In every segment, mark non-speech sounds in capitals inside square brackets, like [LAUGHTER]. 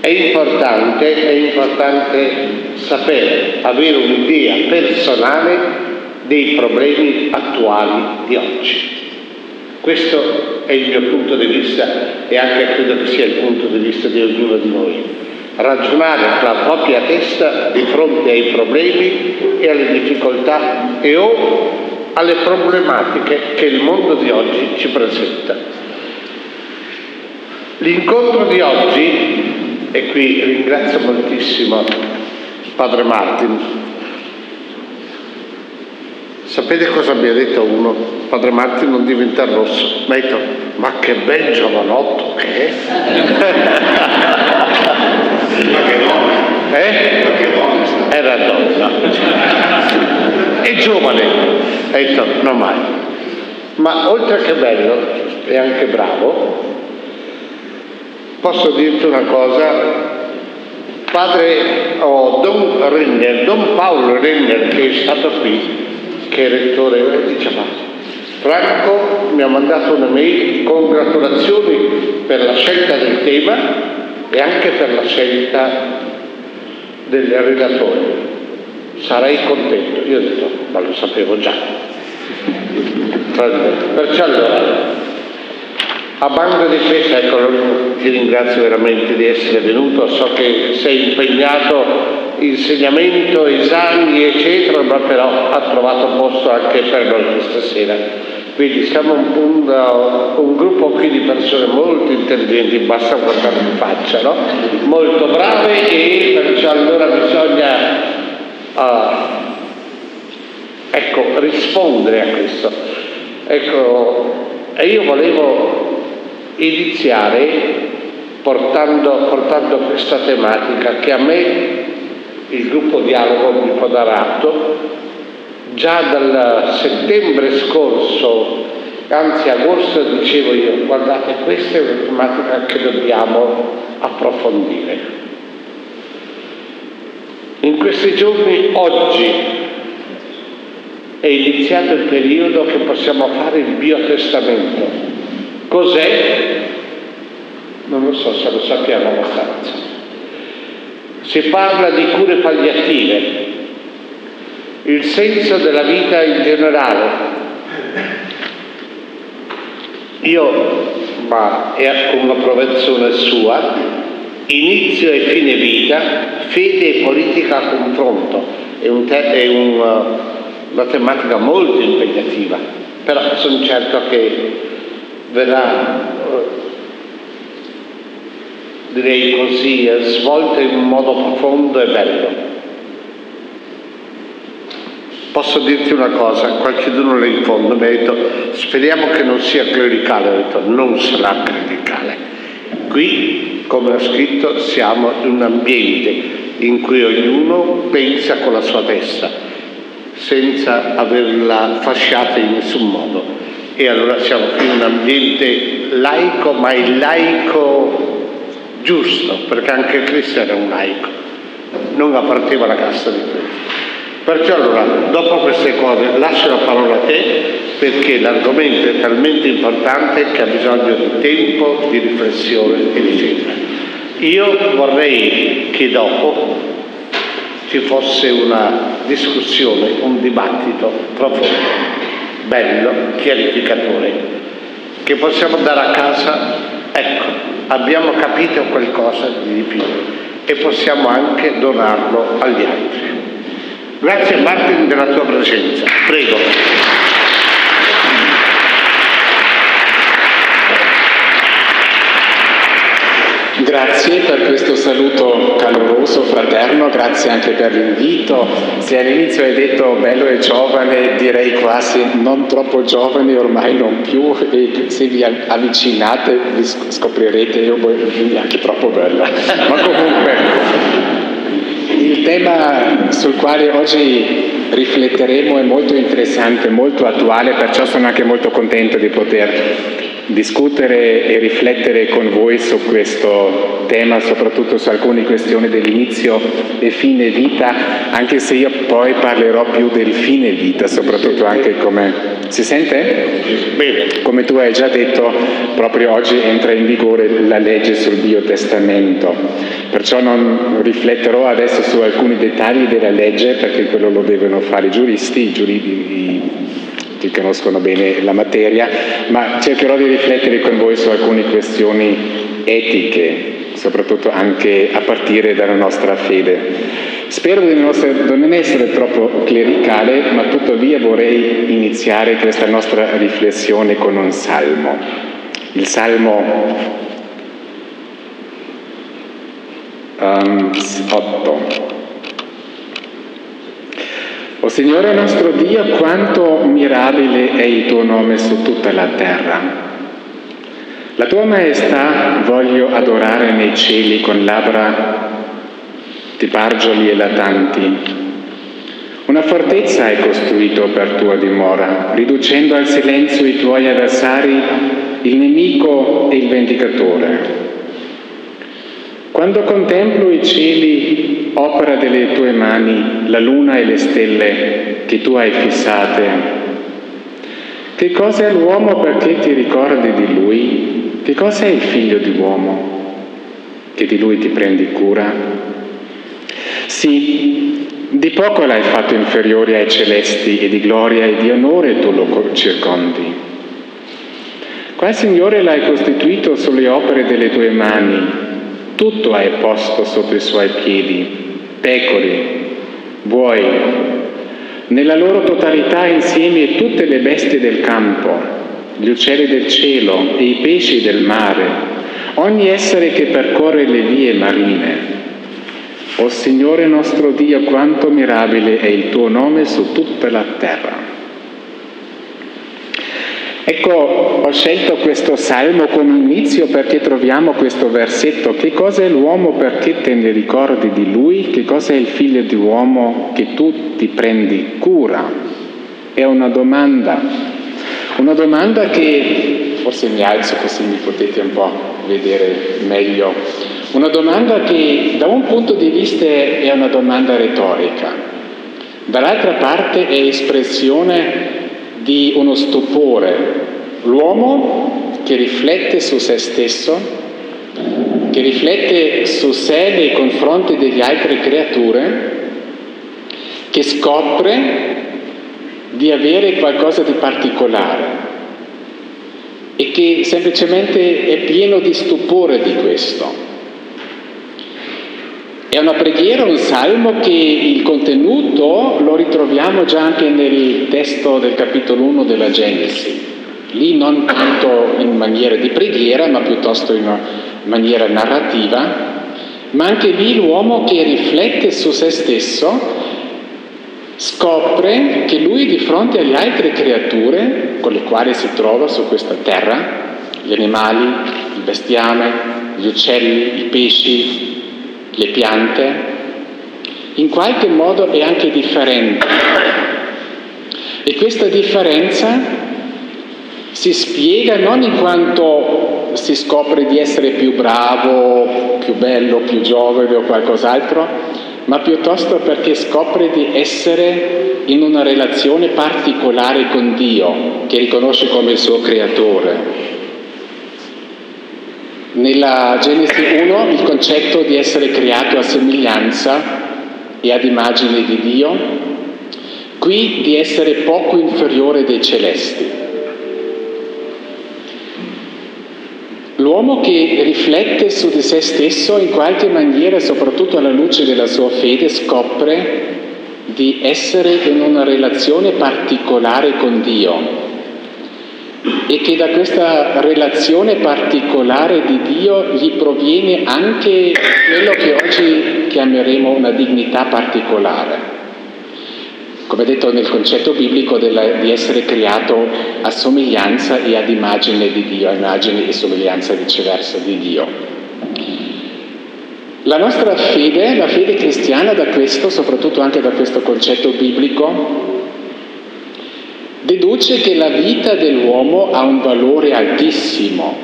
È importante, è importante sapere, avere un'idea personale dei problemi attuali di oggi. Questo è il mio punto di vista e anche credo che sia il punto di vista di ognuno di noi. Ragionare con la propria testa di fronte ai problemi e alle difficoltà e o alle problematiche che il mondo di oggi ci presenta. L'incontro di oggi, e qui ringrazio moltissimo Padre Martin, sapete cosa mi ha detto uno? Padre Martin non diventa rosso, mi ha detto ma che bel giovanotto che è! ma che donna! Eh? Ma che donna! Era donna è giovane, ha detto non mai. Ma oltre che bello è anche bravo, posso dirti una cosa, padre oh, Don Renner, Don Paolo Renner che è stato qui, che è rettore, diceva Franco mi ha mandato una mail, congratulazioni per la scelta del tema e anche per la scelta del relatore sarai contento. Io ho detto, ma lo sapevo già. Perciò allora, a bando di questo, ecco, ti ringrazio veramente di essere venuto, so che sei impegnato insegnamento, esami, eccetera, ma però ha trovato posto anche per noi questa sera. Quindi siamo un, un, un, gruppo qui di persone molto intelligenti, basta guardare in faccia, no? molto brave e perciò allora bisogna a ecco, rispondere a questo. Ecco, e io volevo iniziare portando, portando questa tematica che a me il gruppo Dialogo mi atto già dal settembre scorso, anzi agosto, dicevo io, guardate, questa è una tematica che dobbiamo approfondire. In questi giorni, oggi, è iniziato il periodo che possiamo fare il biotestamento. Cos'è? Non lo so se lo sappiamo abbastanza. Si parla di cure palliative, il senso della vita in generale. Io, ma è una provenzione sua, inizio e fine vita, fede e politica a confronto, è, un te- è un, una tematica molto impegnativa, però sono certo che verrà, uh, direi così, svolta in un modo profondo e bello. Posso dirti una cosa, qualcuno lì in fondo mi ha detto speriamo che non sia clericale, ho detto non sarà clericale. Qui come ho scritto, siamo in un ambiente in cui ognuno pensa con la sua testa, senza averla fasciata in nessun modo. E allora siamo in un ambiente laico, ma il laico giusto, perché anche Cristo era un laico, non apparteneva alla casta di Cristo. Perciò allora, dopo queste cose, lascio la parola a te perché l'argomento è talmente importante che ha bisogno di tempo, di riflessione e di eccetera. Io vorrei che dopo ci fosse una discussione, un dibattito profondo, bello, chiarificatore, che possiamo andare a casa, ecco, abbiamo capito qualcosa di più e possiamo anche donarlo agli altri. Grazie Martin della tua presenza. Prego. Grazie per questo saluto caloroso, fraterno, grazie anche per l'invito. Se all'inizio hai detto bello e giovane, direi quasi non troppo giovane, ormai non più, e se vi avvicinate vi scoprirete io neanche troppo bella. Ma comunque, il tema sul quale oggi rifletteremo è molto interessante, molto attuale, perciò sono anche molto contento di poter discutere e riflettere con voi su questo tema, soprattutto su alcune questioni dell'inizio e fine vita, anche se io poi parlerò più del fine vita, soprattutto anche come... Si sente? Bene. Come tu hai già detto, proprio oggi entra in vigore la legge sul biotestamento, perciò non rifletterò adesso su alcuni dettagli della legge, perché quello lo devono fare i giuristi, i giuristi che conoscono bene la materia, ma cercherò di riflettere con voi su alcune questioni etiche, soprattutto anche a partire dalla nostra fede. Spero di non essere troppo clericale, ma tuttavia vorrei iniziare questa nostra riflessione con un salmo. Il salmo um, 8. O Signore nostro Dio, quanto mirabile è il tuo nome su tutta la terra. La tua maestà voglio adorare nei cieli con labbra di bargioli e latanti. Una fortezza hai costruito per tua dimora, riducendo al silenzio i tuoi avversari, il nemico e il vendicatore. Quando contemplo i cieli, opera delle tue mani, la luna e le stelle che tu hai fissate, che cosa è l'uomo perché ti ricordi di lui? Che cosa è il figlio di uomo che di lui ti prendi cura? Sì, di poco l'hai fatto inferiore ai celesti e di gloria e di onore tu lo circondi. Qua, Signore, l'hai costituito sulle opere delle tue mani, tutto hai posto sotto i suoi piedi, pecore, buoi, nella loro totalità insieme tutte le bestie del campo, gli uccelli del cielo e i pesci del mare, ogni essere che percorre le vie marine. O Signore nostro Dio, quanto mirabile è il tuo nome su tutta la terra. Ecco, ho scelto questo salmo come inizio perché troviamo questo versetto. Che cosa è l'uomo perché te ne ricordi di lui? Che cosa è il figlio di uomo che tu ti prendi cura? È una domanda. Una domanda che, forse mi alzo così mi potete un po' vedere meglio. Una domanda che da un punto di vista è una domanda retorica, dall'altra parte è espressione di uno stupore. L'uomo che riflette su se stesso, che riflette su sé nei confronti delle altre creature, che scopre di avere qualcosa di particolare e che semplicemente è pieno di stupore di questo. È una preghiera, un salmo che il contenuto lo ritroviamo già anche nel testo del capitolo 1 della Genesi. Lì non tanto in maniera di preghiera, ma piuttosto in maniera narrativa, ma anche lì l'uomo che riflette su se stesso scopre che lui di fronte alle altre creature con le quali si trova su questa terra, gli animali, il bestiame, gli uccelli, i pesci, le piante, in qualche modo è anche differente. E questa differenza si spiega non in quanto si scopre di essere più bravo, più bello, più giovane o qualcos'altro, ma piuttosto perché scopre di essere in una relazione particolare con Dio, che riconosce come il suo creatore. Nella Genesi 1 il concetto di essere creato a somiglianza e ad immagine di Dio, qui di essere poco inferiore dei celesti. L'uomo che riflette su di se stesso in qualche maniera, soprattutto alla luce della sua fede, scopre di essere in una relazione particolare con Dio, e che da questa relazione particolare di Dio gli proviene anche quello che oggi chiameremo una dignità particolare. Come detto nel concetto biblico della, di essere creato a somiglianza e ad immagine di Dio, a immagine e somiglianza viceversa di Dio. La nostra fede, la fede cristiana da questo, soprattutto anche da questo concetto biblico, deduce che la vita dell'uomo ha un valore altissimo,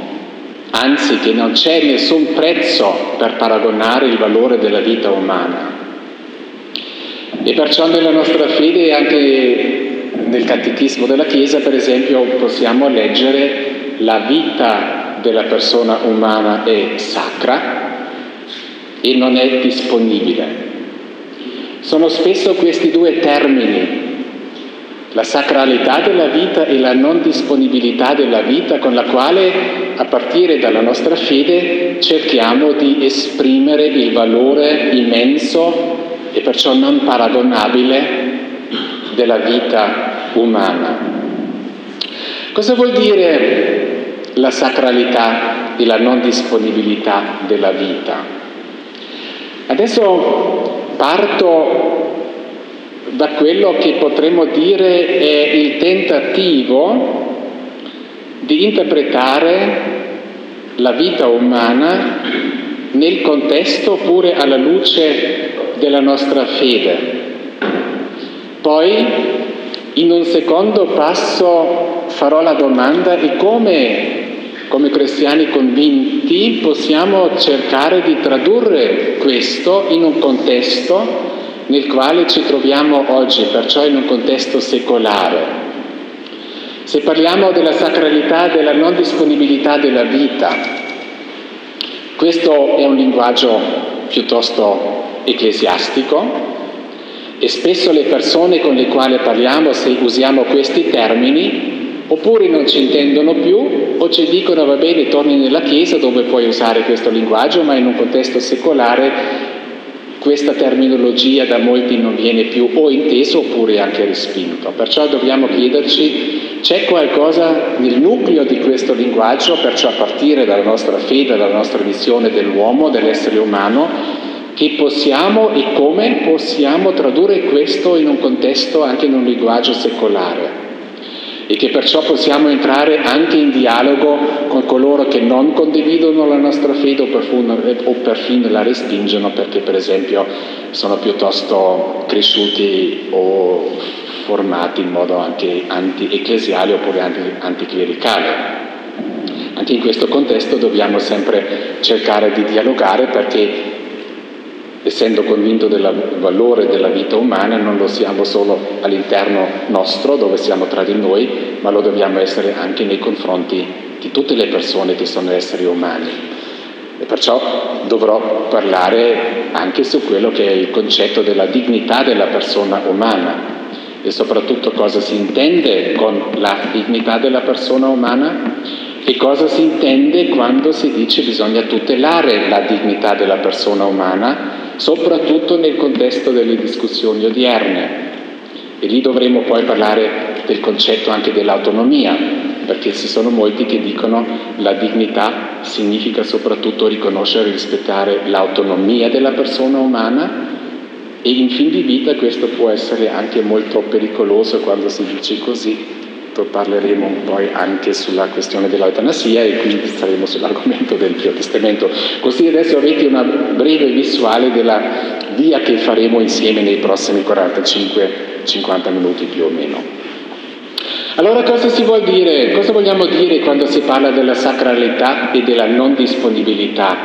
anzi che non c'è nessun prezzo per paragonare il valore della vita umana. E perciò nella nostra fede, anche nel catechismo della Chiesa, per esempio, possiamo leggere la vita della persona umana è sacra e non è disponibile. Sono spesso questi due termini, la sacralità della vita e la non disponibilità della vita con la quale, a partire dalla nostra fede, cerchiamo di esprimere il valore immenso e perciò non paragonabile della vita umana. Cosa vuol dire la sacralità e la non disponibilità della vita? Adesso parto da quello che potremmo dire è il tentativo di interpretare la vita umana nel contesto oppure alla luce della nostra fede. Poi, in un secondo passo, farò la domanda e come, come cristiani convinti, possiamo cercare di tradurre questo in un contesto nel quale ci troviamo oggi, perciò in un contesto secolare. Se parliamo della sacralità, della non disponibilità della vita, questo è un linguaggio piuttosto ecclesiastico e spesso le persone con le quali parliamo, se usiamo questi termini, oppure non ci intendono più o ci dicono va bene, torni nella Chiesa dove puoi usare questo linguaggio, ma in un contesto secolare questa terminologia da molti non viene più o inteso oppure anche respinto. Perciò dobbiamo chiederci, c'è qualcosa nel nucleo di questo linguaggio, perciò a partire dalla nostra fede, dalla nostra visione dell'uomo, dell'essere umano, che possiamo e come possiamo tradurre questo in un contesto, anche in un linguaggio secolare e che perciò possiamo entrare anche in dialogo con coloro che non condividono la nostra fede o perfino, o perfino la respingono perché per esempio sono piuttosto cresciuti o formati in modo anche anti-ecclesiale oppure anti-clericale. Anche in questo contesto dobbiamo sempre cercare di dialogare perché essendo convinto del valore della vita umana, non lo siamo solo all'interno nostro, dove siamo tra di noi, ma lo dobbiamo essere anche nei confronti di tutte le persone che sono esseri umani. E perciò dovrò parlare anche su quello che è il concetto della dignità della persona umana. E soprattutto cosa si intende con la dignità della persona umana? E cosa si intende quando si dice bisogna tutelare la dignità della persona umana soprattutto nel contesto delle discussioni odierne. E lì dovremo poi parlare del concetto anche dell'autonomia, perché ci sono molti che dicono la dignità significa soprattutto riconoscere e rispettare l'autonomia della persona umana e in fin di vita questo può essere anche molto pericoloso quando si dice così, parleremo poi anche sulla questione dell'eutanasia e quindi staremo sull'argomento del Pio Testamento. Così adesso avete una breve visuale della via che faremo insieme nei prossimi 45-50 minuti più o meno. Allora cosa si vuol dire? Cosa vogliamo dire quando si parla della sacralità e della non disponibilità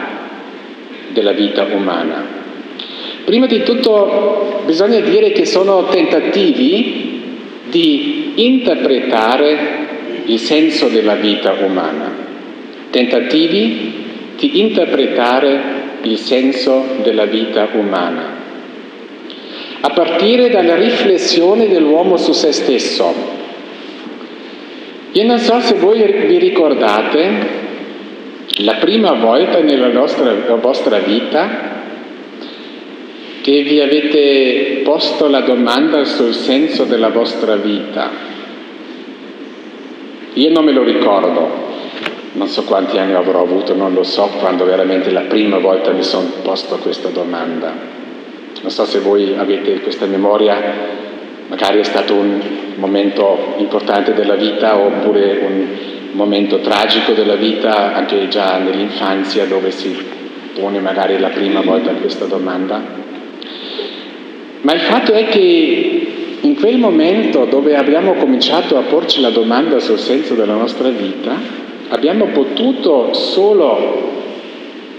della vita umana? Prima di tutto bisogna dire che sono tentativi di interpretare il senso della vita umana, tentativi di interpretare il senso della vita umana, a partire dalla riflessione dell'uomo su se stesso. Io non so se voi vi ricordate la prima volta nella nostra, vostra vita che vi avete posto la domanda sul senso della vostra vita. Io non me lo ricordo, non so quanti anni avrò avuto, non lo so quando veramente la prima volta mi sono posto questa domanda. Non so se voi avete questa memoria, magari è stato un momento importante della vita oppure un momento tragico della vita, anche già nell'infanzia, dove si pone magari la prima volta questa domanda. Ma il fatto è che in quel momento dove abbiamo cominciato a porci la domanda sul senso della nostra vita, abbiamo potuto solo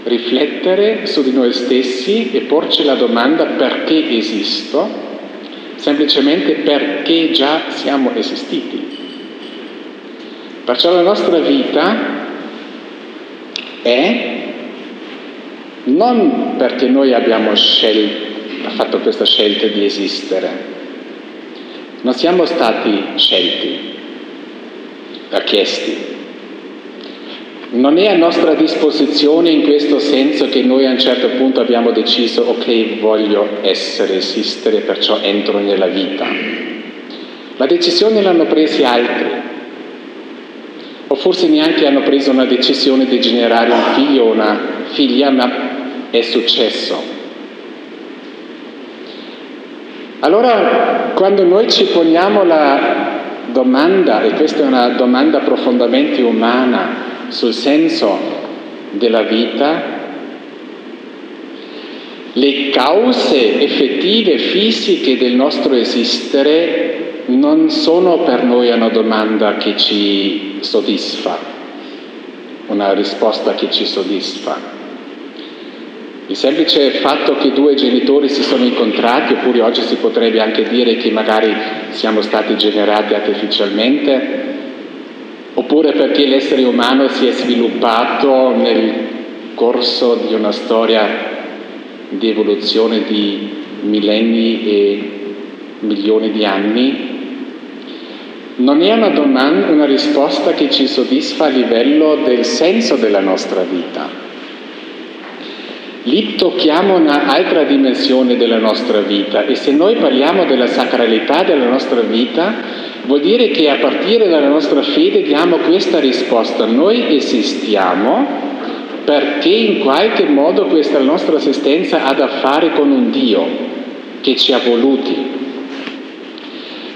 riflettere su di noi stessi e porci la domanda perché esisto, semplicemente perché già siamo esistiti. Perciò la nostra vita è non perché noi abbiamo scelto, fatto questa scelta di esistere, non siamo stati scelti, richiesti. Non è a nostra disposizione in questo senso che noi a un certo punto abbiamo deciso, ok, voglio essere, esistere, perciò entro nella vita. La decisione l'hanno presa altri, o forse neanche hanno preso una decisione di generare un figlio o una figlia, ma è successo. Allora, quando noi ci poniamo la domanda, e questa è una domanda profondamente umana, sul senso della vita, le cause effettive, fisiche del nostro esistere non sono per noi una domanda che ci soddisfa, una risposta che ci soddisfa. Il semplice fatto che due genitori si sono incontrati, oppure oggi si potrebbe anche dire che magari siamo stati generati artificialmente, oppure perché l'essere umano si è sviluppato nel corso di una storia di evoluzione di millenni e milioni di anni, non è una domanda, una risposta che ci soddisfa a livello del senso della nostra vita. Lì tocchiamo un'altra dimensione della nostra vita e se noi parliamo della sacralità della nostra vita, vuol dire che a partire dalla nostra fede diamo questa risposta. Noi esistiamo perché in qualche modo questa nostra esistenza ha da fare con un Dio che ci ha voluti,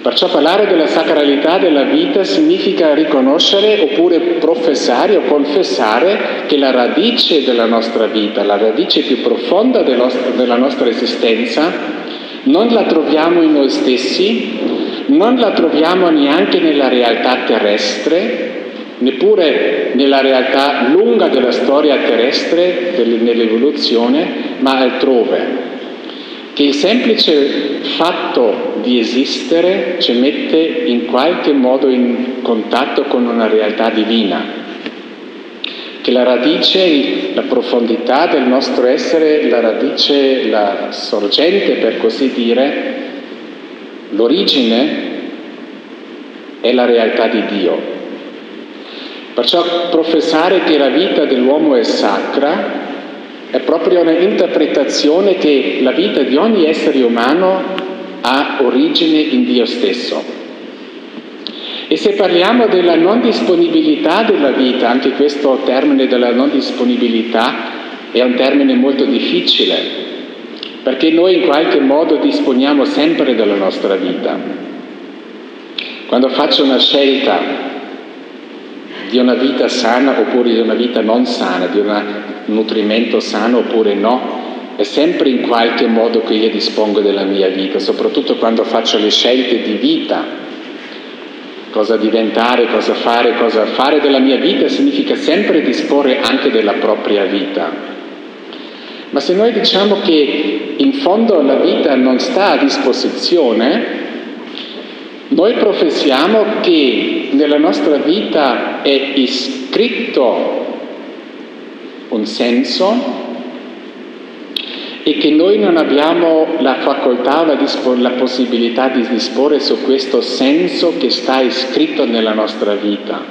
Perciò parlare della sacralità della vita significa riconoscere oppure professare o confessare che la radice della nostra vita, la radice più profonda della nostra esistenza, non la troviamo in noi stessi, non la troviamo neanche nella realtà terrestre, neppure nella realtà lunga della storia terrestre, nell'evoluzione, ma altrove che il semplice fatto di esistere ci mette in qualche modo in contatto con una realtà divina, che la radice, la profondità del nostro essere, la radice, la sorgente per così dire, l'origine è la realtà di Dio. Perciò professare che la vita dell'uomo è sacra è proprio un'interpretazione che la vita di ogni essere umano ha origine in Dio stesso. E se parliamo della non disponibilità della vita, anche questo termine della non disponibilità è un termine molto difficile, perché noi in qualche modo disponiamo sempre della nostra vita. Quando faccio una scelta di una vita sana oppure di una vita non sana, di un nutrimento sano oppure no, è sempre in qualche modo che io dispongo della mia vita, soprattutto quando faccio le scelte di vita. Cosa diventare, cosa fare, cosa fare della mia vita significa sempre disporre anche della propria vita. Ma se noi diciamo che in fondo la vita non sta a disposizione, noi professiamo che nella nostra vita è iscritto un senso e che noi non abbiamo la facoltà la, dispo- la possibilità di disporre su questo senso che sta iscritto nella nostra vita.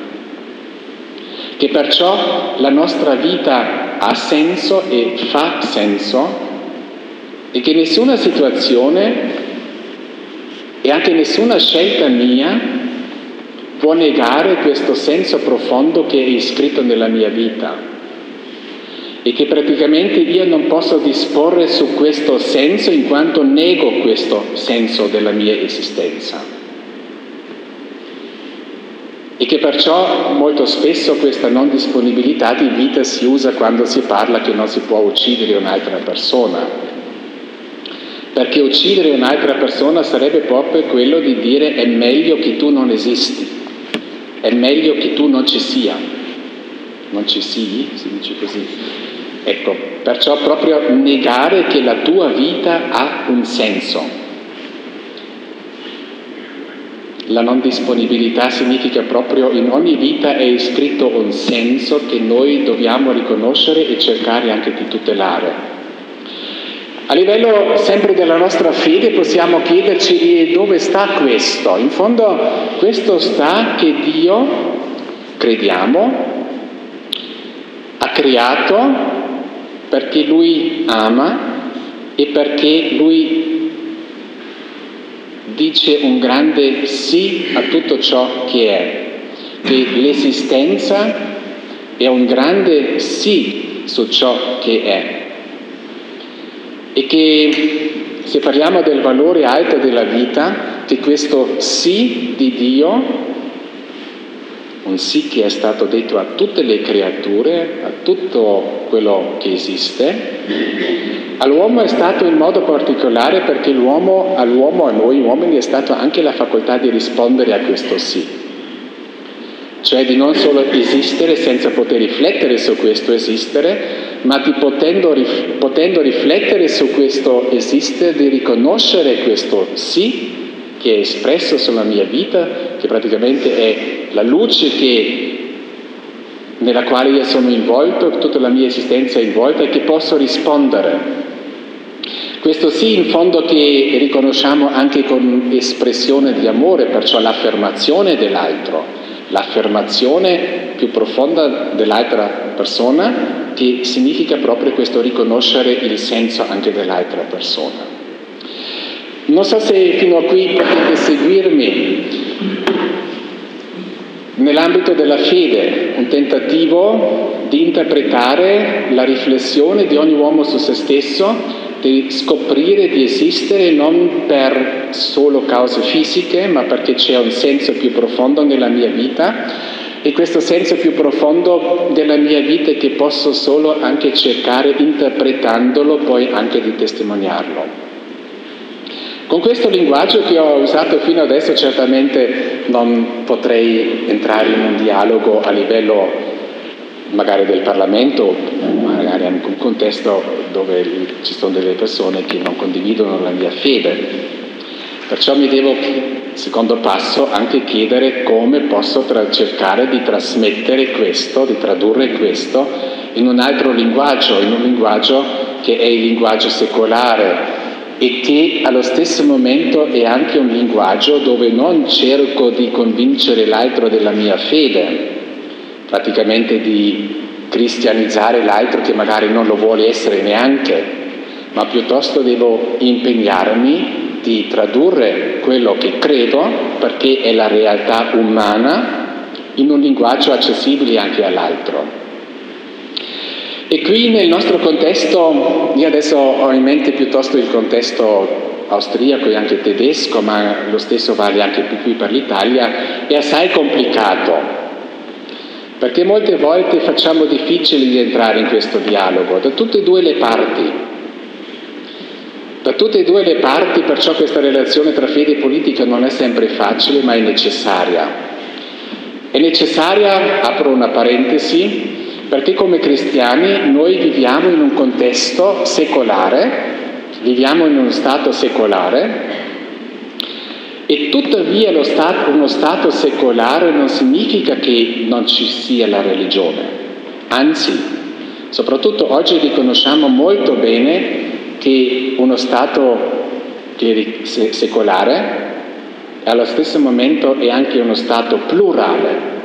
Che perciò la nostra vita ha senso e fa senso e che nessuna situazione e anche nessuna scelta mia può negare questo senso profondo che è iscritto nella mia vita e che praticamente io non posso disporre su questo senso in quanto nego questo senso della mia esistenza. E che perciò molto spesso questa non disponibilità di vita si usa quando si parla che non si può uccidere un'altra persona, perché uccidere un'altra persona sarebbe proprio quello di dire è meglio che tu non esisti, è meglio che tu non ci sia. Non ci sii, si dice così. Ecco, perciò proprio negare che la tua vita ha un senso. La non disponibilità significa proprio in ogni vita è iscritto un senso che noi dobbiamo riconoscere e cercare anche di tutelare. A livello sempre della nostra fede possiamo chiederci dove sta questo. In fondo questo sta che Dio, crediamo, ha creato perché Lui ama e perché Lui dice un grande sì a tutto ciò che è, che l'esistenza è un grande sì su ciò che è. E che se parliamo del valore alto della vita, che questo sì di Dio, un sì che è stato detto a tutte le creature, a tutto quello che esiste, all'uomo è stato in modo particolare perché l'uomo, all'uomo, a noi uomini, è stata anche la facoltà di rispondere a questo sì. Cioè di non solo esistere senza poter riflettere su questo esistere, ma di potendo, potendo riflettere su questo esistere, di riconoscere questo sì che è espresso sulla mia vita, che praticamente è la luce che, nella quale io sono involto, tutta la mia esistenza è involta e che posso rispondere. Questo sì in fondo che riconosciamo anche con espressione di amore, perciò l'affermazione dell'altro l'affermazione più profonda dell'altra persona che significa proprio questo riconoscere il senso anche dell'altra persona. Non so se fino a qui potete seguirmi nell'ambito della fede, un tentativo di interpretare la riflessione di ogni uomo su se stesso di scoprire di esistere non per solo cause fisiche, ma perché c'è un senso più profondo nella mia vita e questo senso più profondo della mia vita che posso solo anche cercare interpretandolo, poi anche di testimoniarlo. Con questo linguaggio che ho usato fino adesso certamente non potrei entrare in un dialogo a livello magari del Parlamento, magari anche un contesto dove ci sono delle persone che non condividono la mia fede. Perciò mi devo, secondo passo, anche chiedere come posso tra- cercare di trasmettere questo, di tradurre questo in un altro linguaggio, in un linguaggio che è il linguaggio secolare e che allo stesso momento è anche un linguaggio dove non cerco di convincere l'altro della mia fede, praticamente di cristianizzare l'altro che magari non lo vuole essere neanche, ma piuttosto devo impegnarmi di tradurre quello che credo, perché è la realtà umana, in un linguaggio accessibile anche all'altro. E qui nel nostro contesto, io adesso ho in mente piuttosto il contesto austriaco e anche tedesco, ma lo stesso vale anche qui per l'Italia, è assai complicato perché molte volte facciamo difficile di entrare in questo dialogo, da tutte e due le parti. Da tutte e due le parti, perciò questa relazione tra fede e politica non è sempre facile, ma è necessaria. È necessaria, apro una parentesi, perché come cristiani noi viviamo in un contesto secolare, viviamo in uno stato secolare, e tuttavia stato, uno Stato secolare non significa che non ci sia la religione, anzi, soprattutto oggi riconosciamo molto bene che uno Stato secolare allo stesso momento è anche uno Stato plurale,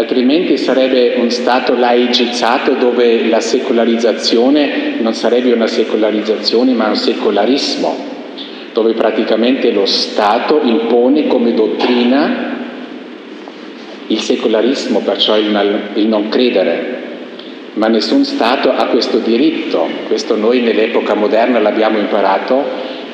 altrimenti sarebbe un Stato laicizzato dove la secolarizzazione non sarebbe una secolarizzazione ma un secolarismo dove praticamente lo Stato impone come dottrina il secolarismo, perciò il, mal, il non credere, ma nessun Stato ha questo diritto, questo noi nell'epoca moderna l'abbiamo imparato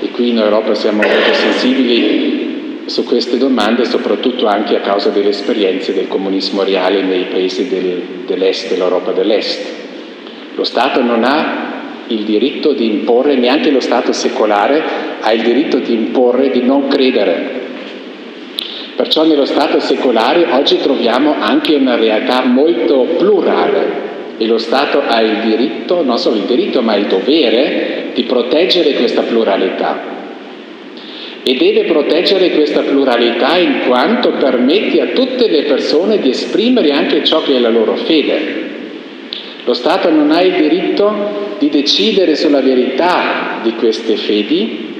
e qui in Europa siamo molto sensibili su queste domande, soprattutto anche a causa delle esperienze del comunismo reale nei paesi del, dell'est, dell'Europa dell'est. Lo Stato non ha il diritto di imporre, neanche lo Stato secolare ha il diritto di imporre di non credere. Perciò nello Stato secolare oggi troviamo anche una realtà molto plurale e lo Stato ha il diritto, non solo il diritto, ma il dovere di proteggere questa pluralità. E deve proteggere questa pluralità in quanto permette a tutte le persone di esprimere anche ciò che è la loro fede. Lo Stato non ha il diritto di decidere sulla verità di queste fedi,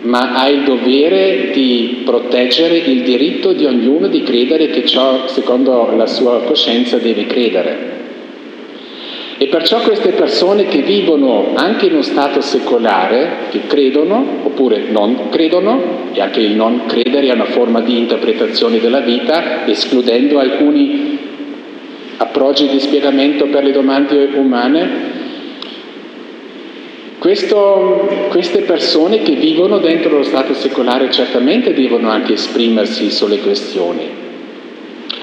ma ha il dovere di proteggere il diritto di ognuno di credere che ciò, secondo la sua coscienza, deve credere. E perciò queste persone che vivono anche in uno stato secolare, che credono oppure non credono, e anche il non credere è una forma di interpretazione della vita, escludendo alcuni approcci di spiegamento per le domande umane, questo, queste persone che vivono dentro lo stato secolare certamente devono anche esprimersi sulle questioni,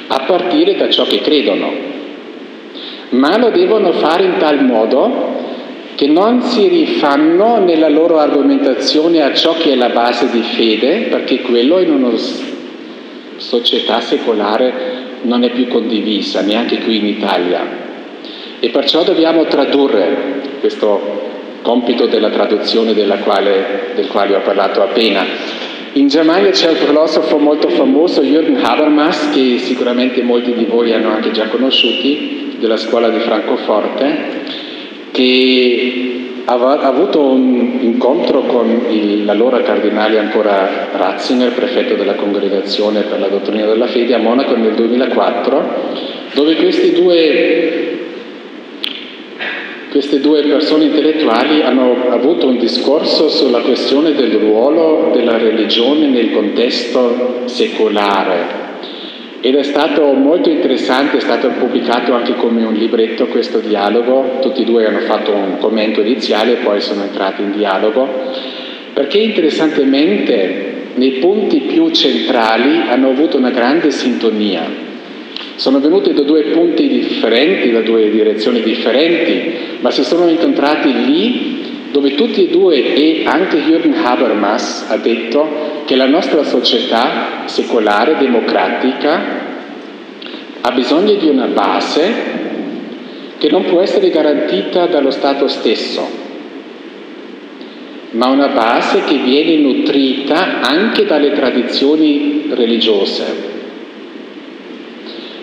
a partire da ciò che credono ma lo devono fare in tal modo che non si rifanno nella loro argomentazione a ciò che è la base di fede, perché quello in una società secolare non è più condivisa, neanche qui in Italia. E perciò dobbiamo tradurre questo compito della traduzione quale, del quale ho parlato appena. In Germania c'è un filosofo molto famoso, Jürgen Habermas, che sicuramente molti di voi hanno anche già conosciuti, della scuola di Francoforte che ha avuto un incontro con l'allora cardinale ancora Ratzinger, prefetto della congregazione per la dottrina della fede a Monaco nel 2004, dove questi due queste due persone intellettuali hanno avuto un discorso sulla questione del ruolo della religione nel contesto secolare. Ed è stato molto interessante, è stato pubblicato anche come un libretto questo dialogo, tutti e due hanno fatto un commento iniziale e poi sono entrati in dialogo, perché interessantemente nei punti più centrali hanno avuto una grande sintonia. Sono venuti da due punti differenti, da due direzioni differenti, ma si sono incontrati lì dove tutti e due, e anche Jürgen Habermas ha detto che la nostra società secolare, democratica, ha bisogno di una base che non può essere garantita dallo Stato stesso, ma una base che viene nutrita anche dalle tradizioni religiose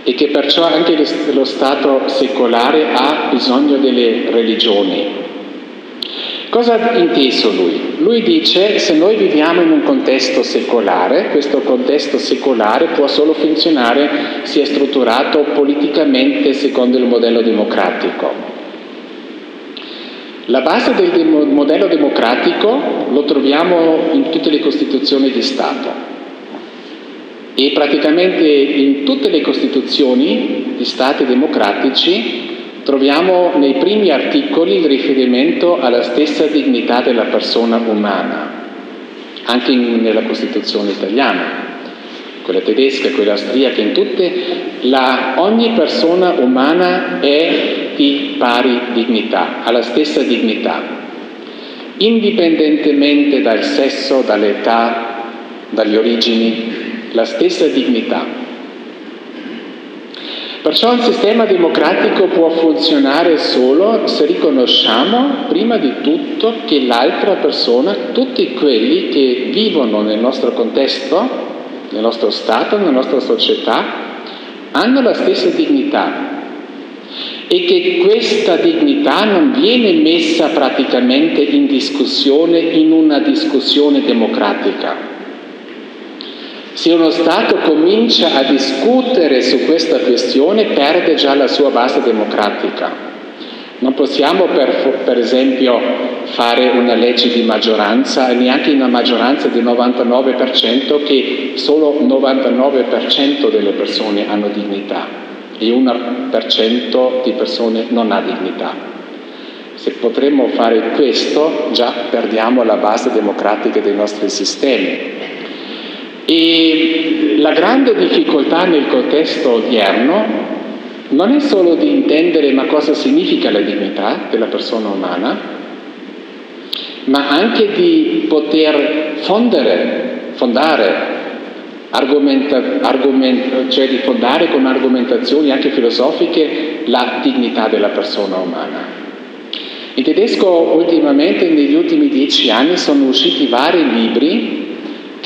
e che perciò anche lo Stato secolare ha bisogno delle religioni. Cosa ha inteso lui? Lui dice se noi viviamo in un contesto secolare, questo contesto secolare può solo funzionare se è strutturato politicamente secondo il modello democratico. La base del modello democratico lo troviamo in tutte le costituzioni di Stato e praticamente in tutte le costituzioni di Stati democratici troviamo nei primi articoli il riferimento alla stessa dignità della persona umana, anche in, nella Costituzione italiana, quella tedesca, quella austriaca, in tutte, la, ogni persona umana è di pari dignità, ha la stessa dignità, indipendentemente dal sesso, dall'età, dalle origini, la stessa dignità. Perciò un sistema democratico può funzionare solo se riconosciamo prima di tutto che l'altra persona, tutti quelli che vivono nel nostro contesto, nel nostro Stato, nella nostra società, hanno la stessa dignità e che questa dignità non viene messa praticamente in discussione in una discussione democratica se uno Stato comincia a discutere su questa questione perde già la sua base democratica. Non possiamo per, per esempio fare una legge di maggioranza, neanche una maggioranza di 99% che solo 99% delle persone hanno dignità e 1% di persone non ha dignità. Se potremmo fare questo già perdiamo la base democratica dei nostri sistemi. E la grande difficoltà nel contesto odierno non è solo di intendere ma cosa significa la dignità della persona umana, ma anche di poter fondere, fondare, argomenta, argoment, cioè di fondare con argomentazioni anche filosofiche la dignità della persona umana. In tedesco ultimamente, negli ultimi dieci anni, sono usciti vari libri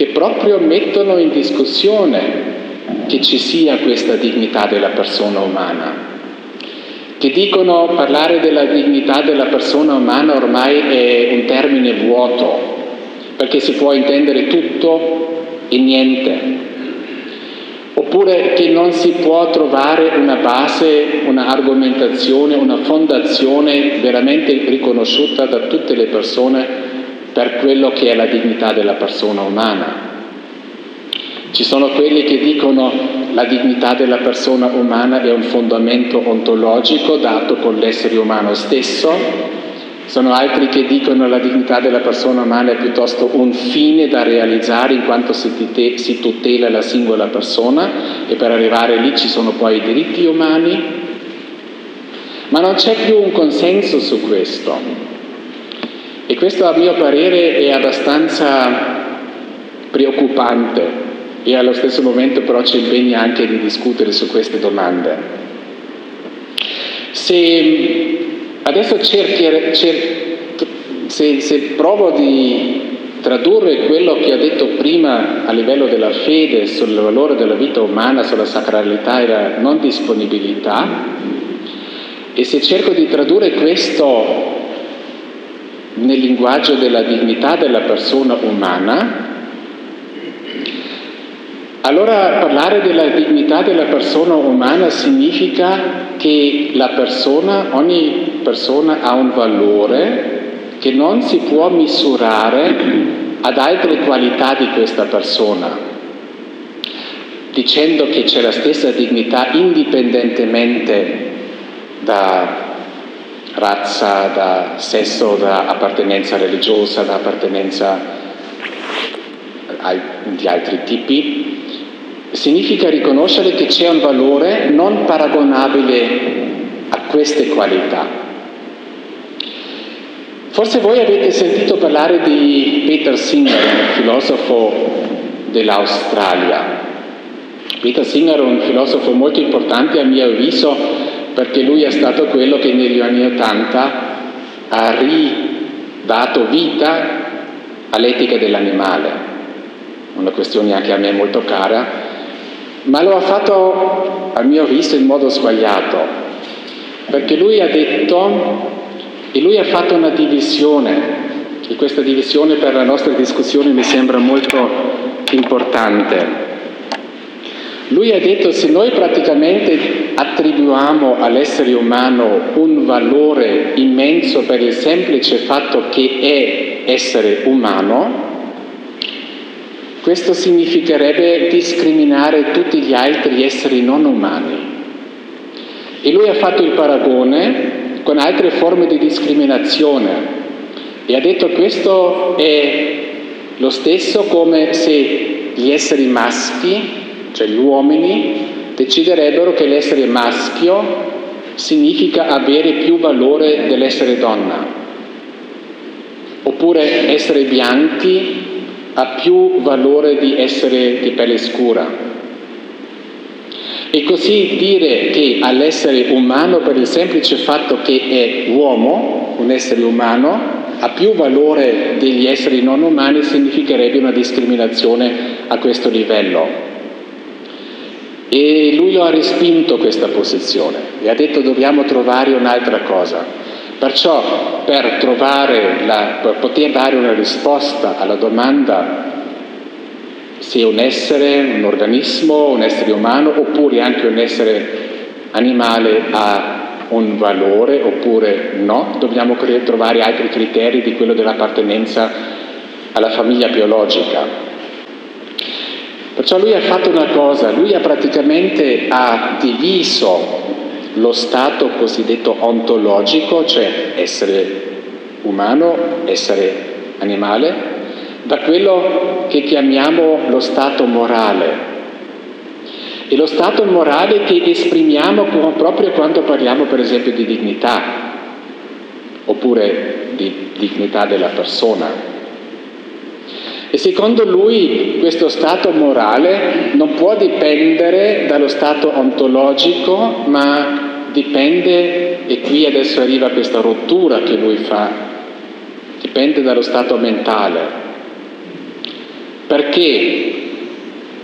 che proprio mettono in discussione che ci sia questa dignità della persona umana, che dicono parlare della dignità della persona umana ormai è un termine vuoto, perché si può intendere tutto e niente, oppure che non si può trovare una base, una argomentazione, una fondazione veramente riconosciuta da tutte le persone per quello che è la dignità della persona umana. Ci sono quelli che dicono la dignità della persona umana è un fondamento ontologico dato con l'essere umano stesso, sono altri che dicono la dignità della persona umana è piuttosto un fine da realizzare in quanto si, tutela la singola persona e per arrivare lì ci sono poi i diritti umani. Ma non c'è più un consenso su questo. E questo a mio parere è abbastanza preoccupante e allo stesso momento però ci impegna anche di discutere su queste domande. Se adesso cerchiere, cer, se, se provo di tradurre quello che ho detto prima a livello della fede sul valore della vita umana, sulla sacralità e la non disponibilità, e se cerco di tradurre questo nel linguaggio della dignità della persona umana, allora parlare della dignità della persona umana significa che la persona, ogni persona ha un valore che non si può misurare ad altre qualità di questa persona, dicendo che c'è la stessa dignità indipendentemente da razza, da sesso, da appartenenza religiosa, da appartenenza di altri tipi, significa riconoscere che c'è un valore non paragonabile a queste qualità. Forse voi avete sentito parlare di Peter Singer, un filosofo dell'Australia. Peter Singer è un filosofo molto importante a mio avviso perché lui è stato quello che negli anni Ottanta ha ridato vita all'etica dell'animale, una questione anche a me molto cara, ma lo ha fatto a mio avviso in modo sbagliato, perché lui ha detto e lui ha fatto una divisione, e questa divisione per la nostra discussione mi sembra molto importante. Lui ha detto se noi praticamente attribuiamo all'essere umano un valore immenso per il semplice fatto che è essere umano, questo significherebbe discriminare tutti gli altri esseri non umani. E lui ha fatto il paragone con altre forme di discriminazione e ha detto questo è lo stesso come se gli esseri maschi, cioè gli uomini, deciderebbero che l'essere maschio significa avere più valore dell'essere donna, oppure essere bianchi ha più valore di essere di pelle scura. E così dire che all'essere umano, per il semplice fatto che è uomo, un essere umano, ha più valore degli esseri non umani significherebbe una discriminazione a questo livello. E lui lo ha respinto questa posizione e ha detto dobbiamo trovare un'altra cosa. Perciò per, la, per poter dare una risposta alla domanda se un essere, un organismo, un essere umano oppure anche un essere animale ha un valore oppure no, dobbiamo trovare altri criteri di quello dell'appartenenza alla famiglia biologica. Perciò lui ha fatto una cosa, lui ha praticamente ha diviso lo stato cosiddetto ontologico, cioè essere umano, essere animale, da quello che chiamiamo lo stato morale. E lo stato morale che esprimiamo proprio quando parliamo per esempio di dignità, oppure di dignità della persona. E secondo lui questo stato morale non può dipendere dallo stato ontologico, ma dipende, e qui adesso arriva questa rottura che lui fa, dipende dallo stato mentale. Perché?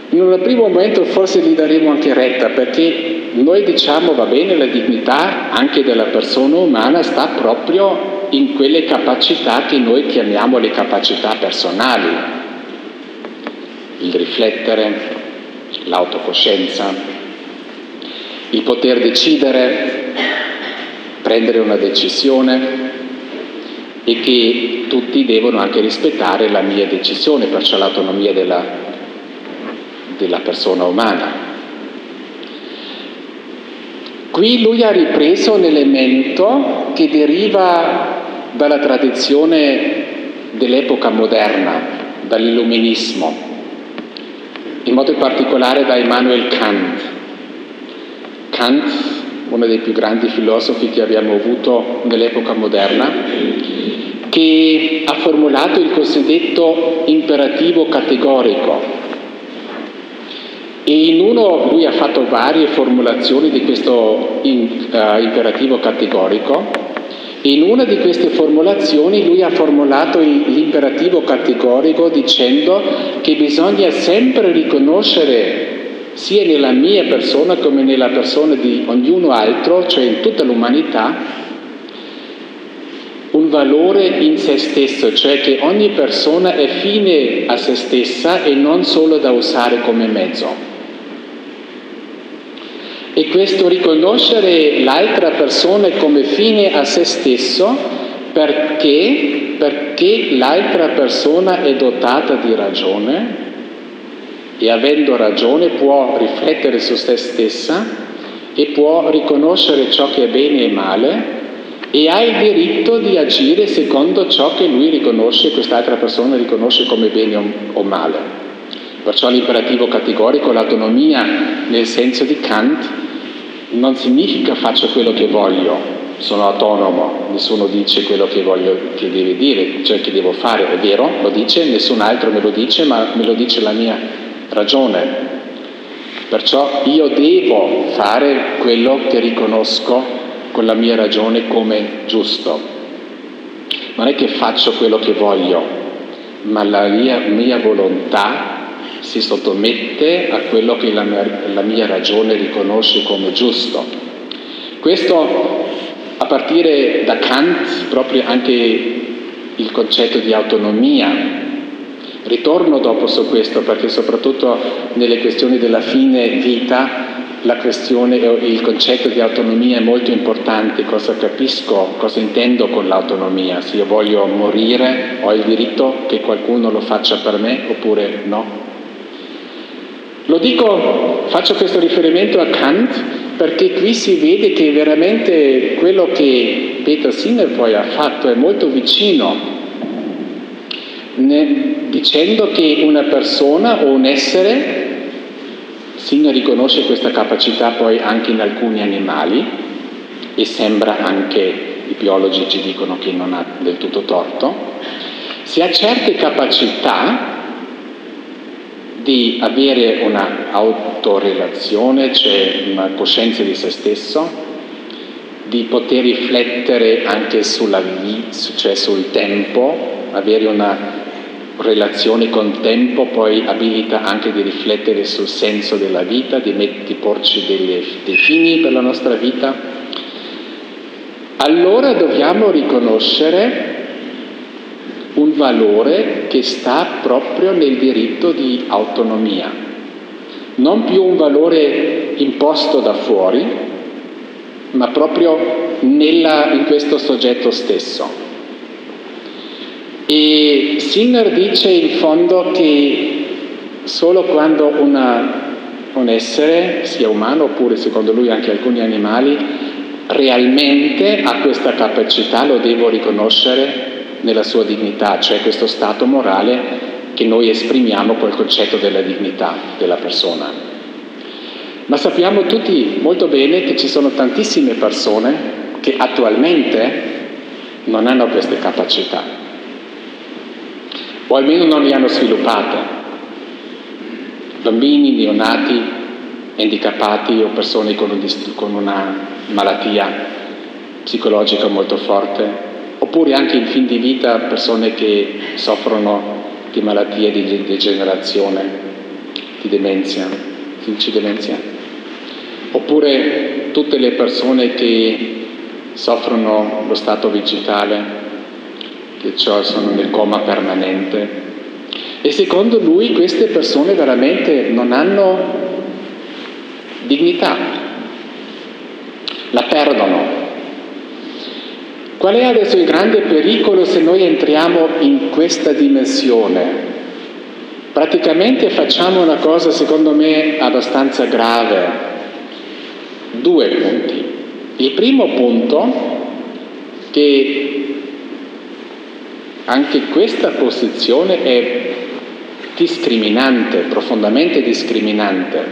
In un primo momento forse gli daremo anche retta, perché noi diciamo va bene la dignità anche della persona umana sta proprio in quelle capacità che noi chiamiamo le capacità personali, il riflettere, l'autocoscienza, il poter decidere, prendere una decisione e che tutti devono anche rispettare la mia decisione, perciò l'autonomia della, della persona umana. Qui lui ha ripreso un elemento che deriva dalla tradizione dell'epoca moderna, dall'illuminismo in modo particolare da Immanuel Kant. Kant, uno dei più grandi filosofi che abbiamo avuto nell'epoca moderna, che ha formulato il cosiddetto imperativo categorico. E in uno lui ha fatto varie formulazioni di questo in, uh, imperativo categorico in una di queste formulazioni lui ha formulato l'imperativo categorico dicendo che bisogna sempre riconoscere sia nella mia persona come nella persona di ognuno altro, cioè in tutta l'umanità, un valore in se stesso, cioè che ogni persona è fine a se stessa e non solo da usare come mezzo. E questo riconoscere l'altra persona come fine a se stesso perché, perché l'altra persona è dotata di ragione e avendo ragione può riflettere su se stessa e può riconoscere ciò che è bene e male e ha il diritto di agire secondo ciò che lui riconosce, quest'altra persona riconosce come bene o male. Perciò l'imperativo categorico, l'autonomia nel senso di Kant, non significa faccio quello che voglio, sono autonomo, nessuno dice quello che voglio, che deve dire, cioè che devo fare, è vero, lo dice, nessun altro me lo dice, ma me lo dice la mia ragione. Perciò io devo fare quello che riconosco con la mia ragione come giusto. Non è che faccio quello che voglio, ma la mia, mia volontà si sottomette a quello che la mia, la mia ragione riconosce come giusto. Questo a partire da Kant, proprio anche il concetto di autonomia. Ritorno dopo su questo perché soprattutto nelle questioni della fine vita la questione, il concetto di autonomia è molto importante, cosa capisco, cosa intendo con l'autonomia, se io voglio morire ho il diritto che qualcuno lo faccia per me oppure no. Lo dico, faccio questo riferimento a Kant perché qui si vede che veramente quello che Peter Sinner poi ha fatto è molto vicino, ne, dicendo che una persona o un essere, Sinner riconosce questa capacità poi anche in alcuni animali e sembra anche i biologi ci dicono che non ha del tutto torto, se ha certe capacità di avere una autorelazione, cioè una coscienza di se stesso, di poter riflettere anche sulla vita, cioè sul tempo, avere una relazione col tempo, poi abilita anche di riflettere sul senso della vita, di, met- di porci delle, dei fini per la nostra vita, allora dobbiamo riconoscere un valore che sta proprio nel diritto di autonomia, non più un valore imposto da fuori, ma proprio nella, in questo soggetto stesso. E Sinner dice in fondo che solo quando una, un essere, sia umano oppure secondo lui anche alcuni animali, realmente ha questa capacità, lo devo riconoscere nella sua dignità, cioè questo stato morale che noi esprimiamo col concetto della dignità della persona. Ma sappiamo tutti molto bene che ci sono tantissime persone che attualmente non hanno queste capacità, o almeno non le hanno sviluppate. Bambini, neonati, handicappati o persone con, un, con una malattia psicologica molto forte, oppure anche in fin di vita persone che soffrono di malattie di degenerazione, di demenzia, si dice demenzia? Oppure tutte le persone che soffrono lo stato vegetale, che cioè sono nel coma permanente. E secondo lui queste persone veramente non hanno dignità, la perdono. Qual è adesso il grande pericolo se noi entriamo in questa dimensione? Praticamente facciamo una cosa secondo me abbastanza grave. Due punti. Il primo punto, che anche questa posizione è discriminante, profondamente discriminante.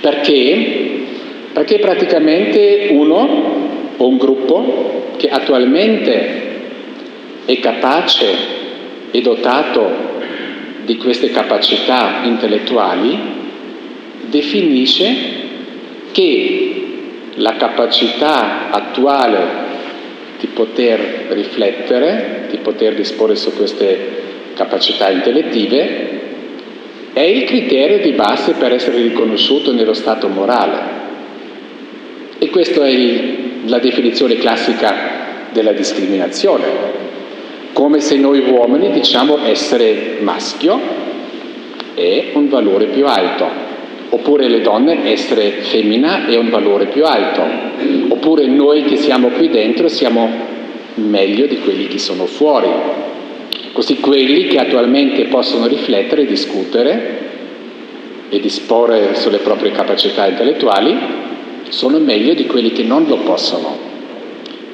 Perché? Perché praticamente uno un gruppo che attualmente è capace e dotato di queste capacità intellettuali definisce che la capacità attuale di poter riflettere, di poter disporre su queste capacità intellettive, è il criterio di base per essere riconosciuto nello stato morale. E questa è il, la definizione classica della discriminazione, come se noi uomini diciamo essere maschio è un valore più alto, oppure le donne essere femmina è un valore più alto, oppure noi che siamo qui dentro siamo meglio di quelli che sono fuori. Così quelli che attualmente possono riflettere, discutere e disporre sulle proprie capacità intellettuali sono meglio di quelli che non lo possono.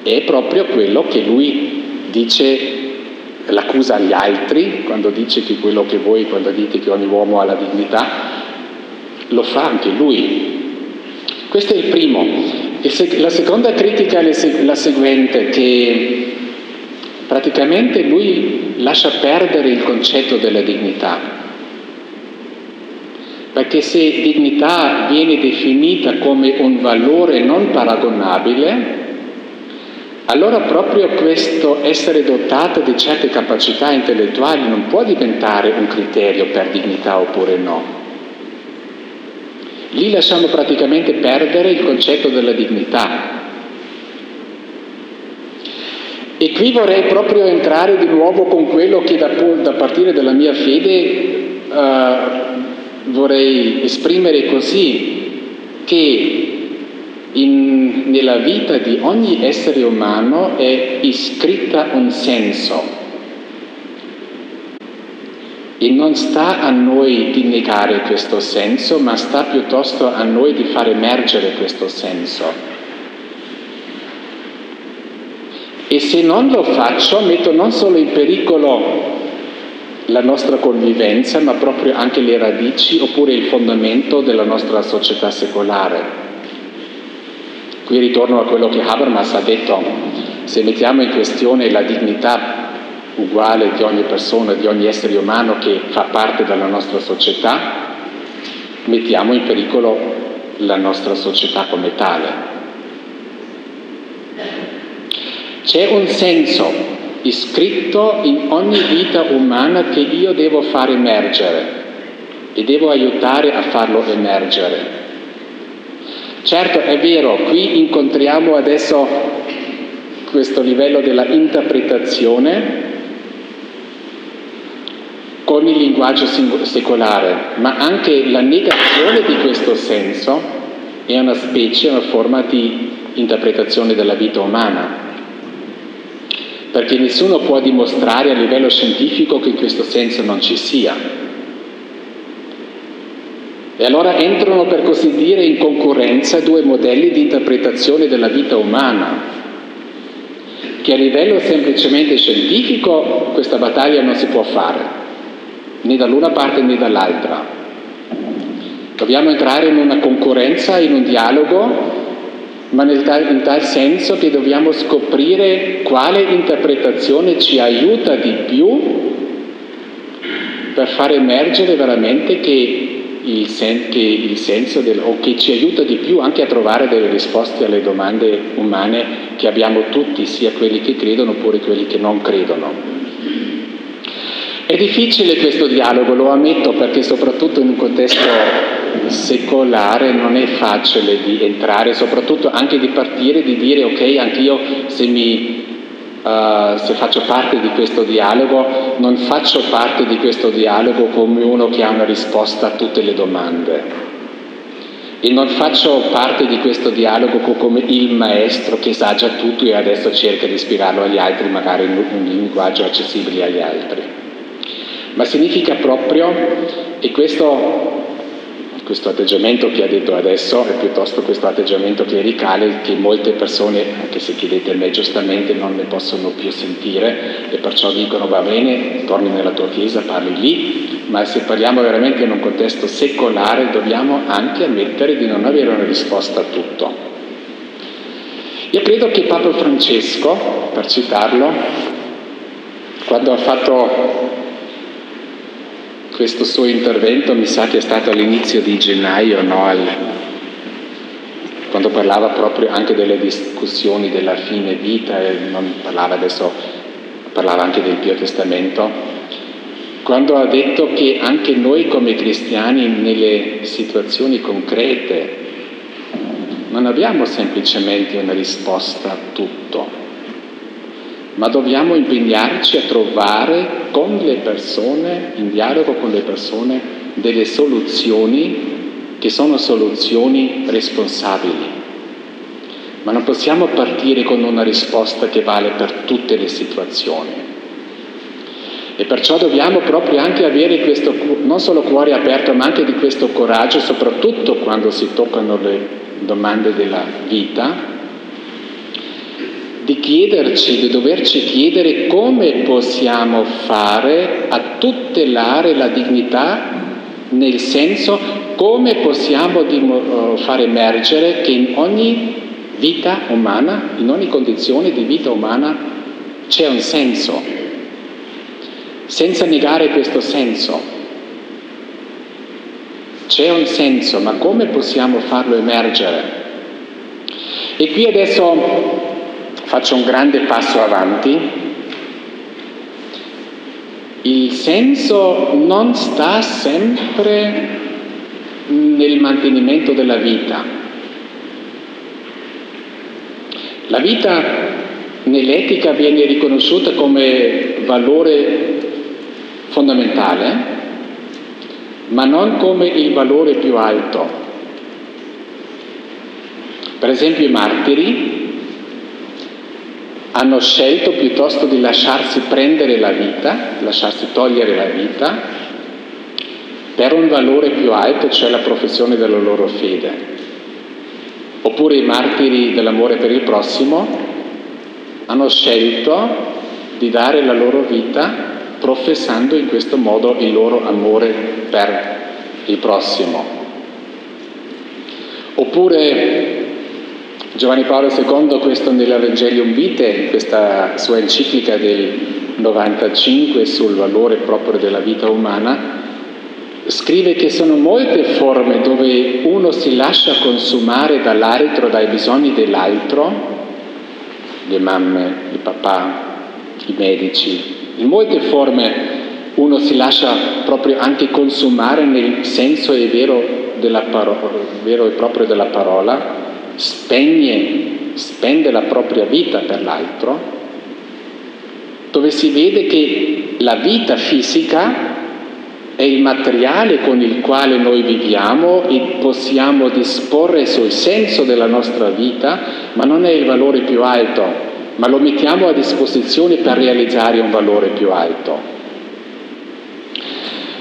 È proprio quello che lui dice, l'accusa agli altri quando dice che quello che voi, quando dite che ogni uomo ha la dignità, lo fa anche lui. Questo è il primo. La seconda critica è la seguente, che praticamente lui lascia perdere il concetto della dignità. Perché se dignità viene definita come un valore non paragonabile, allora proprio questo essere dotato di certe capacità intellettuali non può diventare un criterio per dignità oppure no. Lì lasciamo praticamente perdere il concetto della dignità. E qui vorrei proprio entrare di nuovo con quello che da, da partire dalla mia fede uh, vorrei esprimere così, che in, nella vita di ogni essere umano è iscritta un senso e non sta a noi di negare questo senso, ma sta piuttosto a noi di far emergere questo senso. E se non lo faccio, metto non solo in pericolo la nostra convivenza, ma proprio anche le radici oppure il fondamento della nostra società secolare. Qui ritorno a quello che Habermas ha detto, se mettiamo in questione la dignità uguale di ogni persona, di ogni essere umano che fa parte della nostra società, mettiamo in pericolo la nostra società come tale. C'è un senso iscritto in ogni vita umana che io devo far emergere e devo aiutare a farlo emergere. Certo, è vero, qui incontriamo adesso questo livello della interpretazione con il linguaggio secolare, ma anche la negazione di questo senso è una specie, una forma di interpretazione della vita umana. Perché nessuno può dimostrare a livello scientifico che questo senso non ci sia. E allora entrano, per così dire, in concorrenza due modelli di interpretazione della vita umana, che a livello semplicemente scientifico questa battaglia non si può fare né dall'una parte né dall'altra. Dobbiamo entrare in una concorrenza, in un dialogo ma tal, in tal senso che dobbiamo scoprire quale interpretazione ci aiuta di più per far emergere veramente che il, sen- che il senso del, o che ci aiuta di più anche a trovare delle risposte alle domande umane che abbiamo tutti, sia quelli che credono oppure quelli che non credono. È difficile questo dialogo, lo ammetto, perché soprattutto in un contesto secolare non è facile di entrare, soprattutto anche di partire, di dire ok, anch'io se mi Uh, se faccio parte di questo dialogo, non faccio parte di questo dialogo come uno che ha una risposta a tutte le domande. E non faccio parte di questo dialogo come il maestro che sa già tutto e adesso cerca di spiegarlo agli altri, magari in un linguaggio accessibile agli altri. Ma significa proprio, e questo questo atteggiamento che ha detto adesso è piuttosto questo atteggiamento clericale che molte persone, anche se chiedete a me giustamente, non ne possono più sentire e perciò dicono va bene, torni nella tua chiesa, parli lì, ma se parliamo veramente in un contesto secolare dobbiamo anche ammettere di non avere una risposta a tutto. Io credo che Papa Francesco, per citarlo, quando ha fatto questo suo intervento mi sa che è stato all'inizio di gennaio, no? Al, quando parlava proprio anche delle discussioni della fine vita, parlava adesso, parlava anche del Pio Testamento, quando ha detto che anche noi come cristiani nelle situazioni concrete non abbiamo semplicemente una risposta a tutto, ma dobbiamo impegnarci a trovare con le persone, in dialogo con le persone, delle soluzioni che sono soluzioni responsabili. Ma non possiamo partire con una risposta che vale per tutte le situazioni. E perciò dobbiamo proprio anche avere questo, non solo cuore aperto, ma anche di questo coraggio, soprattutto quando si toccano le domande della vita, di chiederci, di doverci chiedere come possiamo fare a tutelare la dignità, nel senso come possiamo eh, far emergere che in ogni vita umana, in ogni condizione di vita umana c'è un senso, senza negare questo senso. C'è un senso, ma come possiamo farlo emergere? E qui adesso faccio un grande passo avanti. Il senso non sta sempre nel mantenimento della vita. La vita nell'etica viene riconosciuta come valore fondamentale, ma non come il valore più alto. Per esempio i martiri hanno scelto piuttosto di lasciarsi prendere la vita, lasciarsi togliere la vita, per un valore più alto, cioè la professione della loro fede. Oppure i martiri dell'amore per il prossimo hanno scelto di dare la loro vita professando in questo modo il loro amore per il prossimo. Oppure Giovanni Paolo II, questo nell'Evangelium Vitae, questa sua enciclica del 95 sul valore proprio della vita umana, scrive che sono molte forme dove uno si lascia consumare dall'altro, dai bisogni dell'altro, le mamme, il papà, i medici, in molte forme uno si lascia proprio anche consumare nel senso vero, parola, vero e proprio della parola, spegne, spende la propria vita per l'altro, dove si vede che la vita fisica è il materiale con il quale noi viviamo e possiamo disporre sul senso della nostra vita, ma non è il valore più alto, ma lo mettiamo a disposizione per realizzare un valore più alto.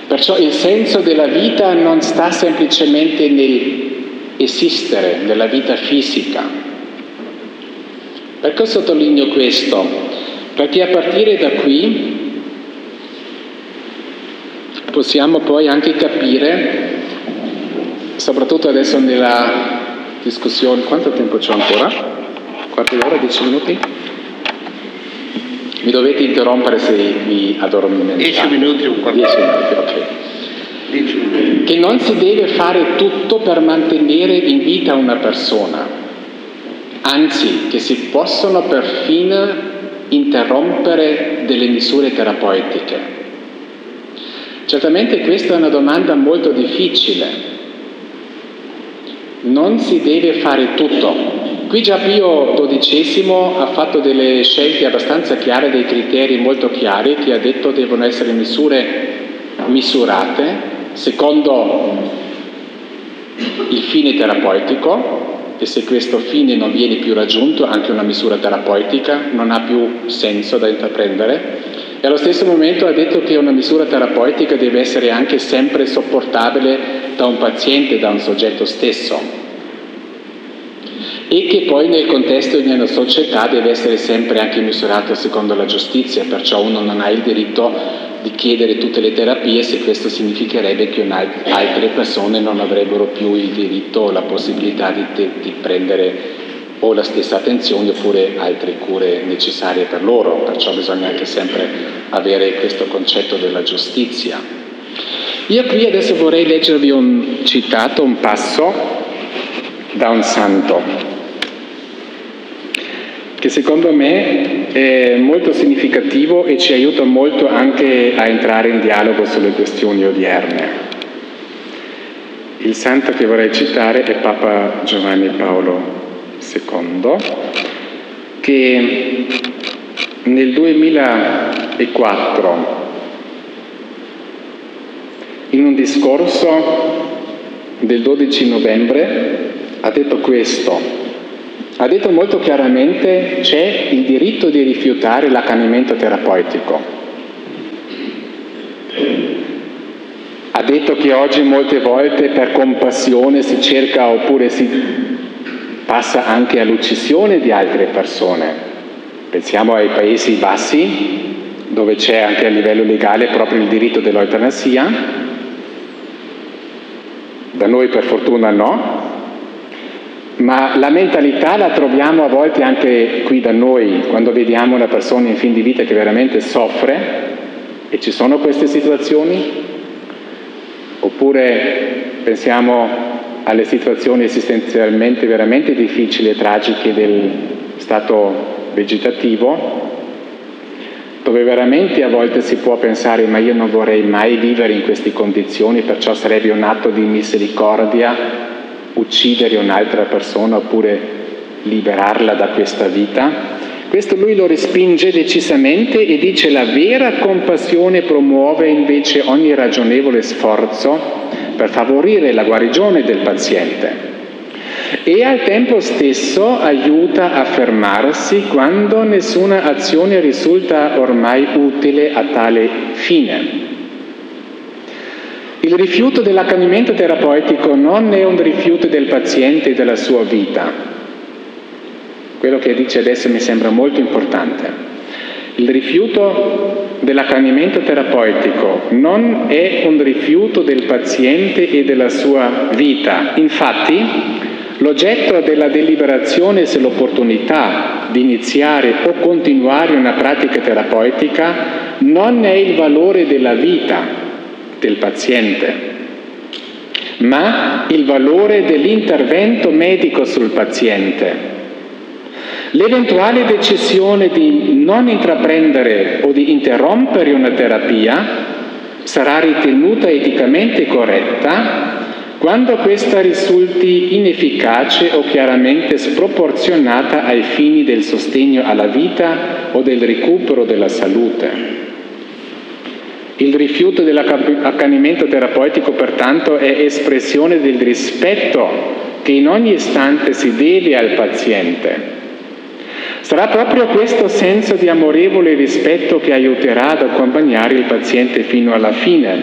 Perciò il senso della vita non sta semplicemente nel esistere nella vita fisica. Perché sottolineo questo? Perché a partire da qui possiamo poi anche capire, soprattutto adesso nella discussione. Quanto tempo c'è ancora? Quarto d'ora, dieci minuti? Mi dovete interrompere se vi addormentate. Dieci minuti o quarto Dieci minuti, ok. Che non si deve fare tutto per mantenere in vita una persona, anzi che si possono perfino interrompere delle misure terapeutiche. Certamente questa è una domanda molto difficile. Non si deve fare tutto. Qui già Pio XII ha fatto delle scelte abbastanza chiare, dei criteri molto chiari, che ha detto devono essere misure misurate secondo il fine terapeutico, e se questo fine non viene più raggiunto, anche una misura terapeutica non ha più senso da intraprendere. E allo stesso momento ha detto che una misura terapeutica deve essere anche sempre sopportabile da un paziente, da un soggetto stesso. E che poi nel contesto di una società deve essere sempre anche misurato secondo la giustizia, perciò uno non ha il diritto di chiedere tutte le terapie se questo significherebbe che altre persone non avrebbero più il diritto o la possibilità di, di prendere o la stessa attenzione oppure altre cure necessarie per loro, perciò bisogna anche sempre avere questo concetto della giustizia. Io qui adesso vorrei leggervi un citato, un passo da un santo che secondo me è molto significativo e ci aiuta molto anche a entrare in dialogo sulle questioni odierne. Il santo che vorrei citare è Papa Giovanni Paolo II, che nel 2004, in un discorso del 12 novembre, ha detto questo, ha detto molto chiaramente c'è il diritto di rifiutare l'accanimento terapeutico. Ha detto che oggi molte volte per compassione si cerca oppure si passa anche all'uccisione di altre persone. Pensiamo ai Paesi Bassi, dove c'è anche a livello legale proprio il diritto dell'eutanasia. Da noi per fortuna no, ma la mentalità la troviamo a volte anche qui da noi, quando vediamo una persona in fin di vita che veramente soffre, e ci sono queste situazioni, oppure pensiamo alle situazioni esistenzialmente veramente difficili e tragiche del stato vegetativo, dove veramente a volte si può pensare ma io non vorrei mai vivere in queste condizioni, perciò sarebbe un atto di misericordia uccidere un'altra persona oppure liberarla da questa vita. Questo lui lo respinge decisamente e dice la vera compassione promuove invece ogni ragionevole sforzo per favorire la guarigione del paziente e al tempo stesso aiuta a fermarsi quando nessuna azione risulta ormai utile a tale fine. Il rifiuto dell'accanimento terapeutico non è un rifiuto del paziente e della sua vita. Quello che dice adesso mi sembra molto importante. Il rifiuto dell'accanimento terapeutico non è un rifiuto del paziente e della sua vita. Infatti, l'oggetto della deliberazione sull'opportunità di iniziare o continuare una pratica terapeutica non è il valore della vita, del paziente, ma il valore dell'intervento medico sul paziente. L'eventuale decisione di non intraprendere o di interrompere una terapia sarà ritenuta eticamente corretta quando questa risulti inefficace o chiaramente sproporzionata ai fini del sostegno alla vita o del recupero della salute. Il rifiuto dell'accanimento terapeutico pertanto è espressione del rispetto che in ogni istante si deve al paziente. Sarà proprio questo senso di amorevole rispetto che aiuterà ad accompagnare il paziente fino alla fine,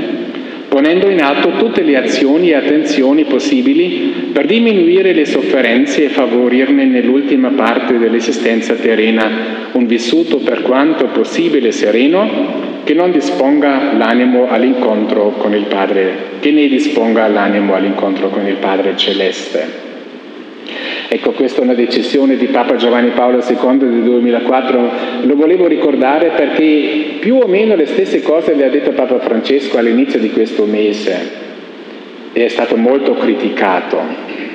ponendo in atto tutte le azioni e attenzioni possibili per diminuire le sofferenze e favorirne nell'ultima parte dell'esistenza terrena un vissuto per quanto possibile sereno che non disponga l'animo all'incontro con il Padre, che ne disponga l'animo all'incontro con il Padre celeste. Ecco, questa è una decisione di Papa Giovanni Paolo II del 2004, lo volevo ricordare perché più o meno le stesse cose le ha detto Papa Francesco all'inizio di questo mese e è stato molto criticato.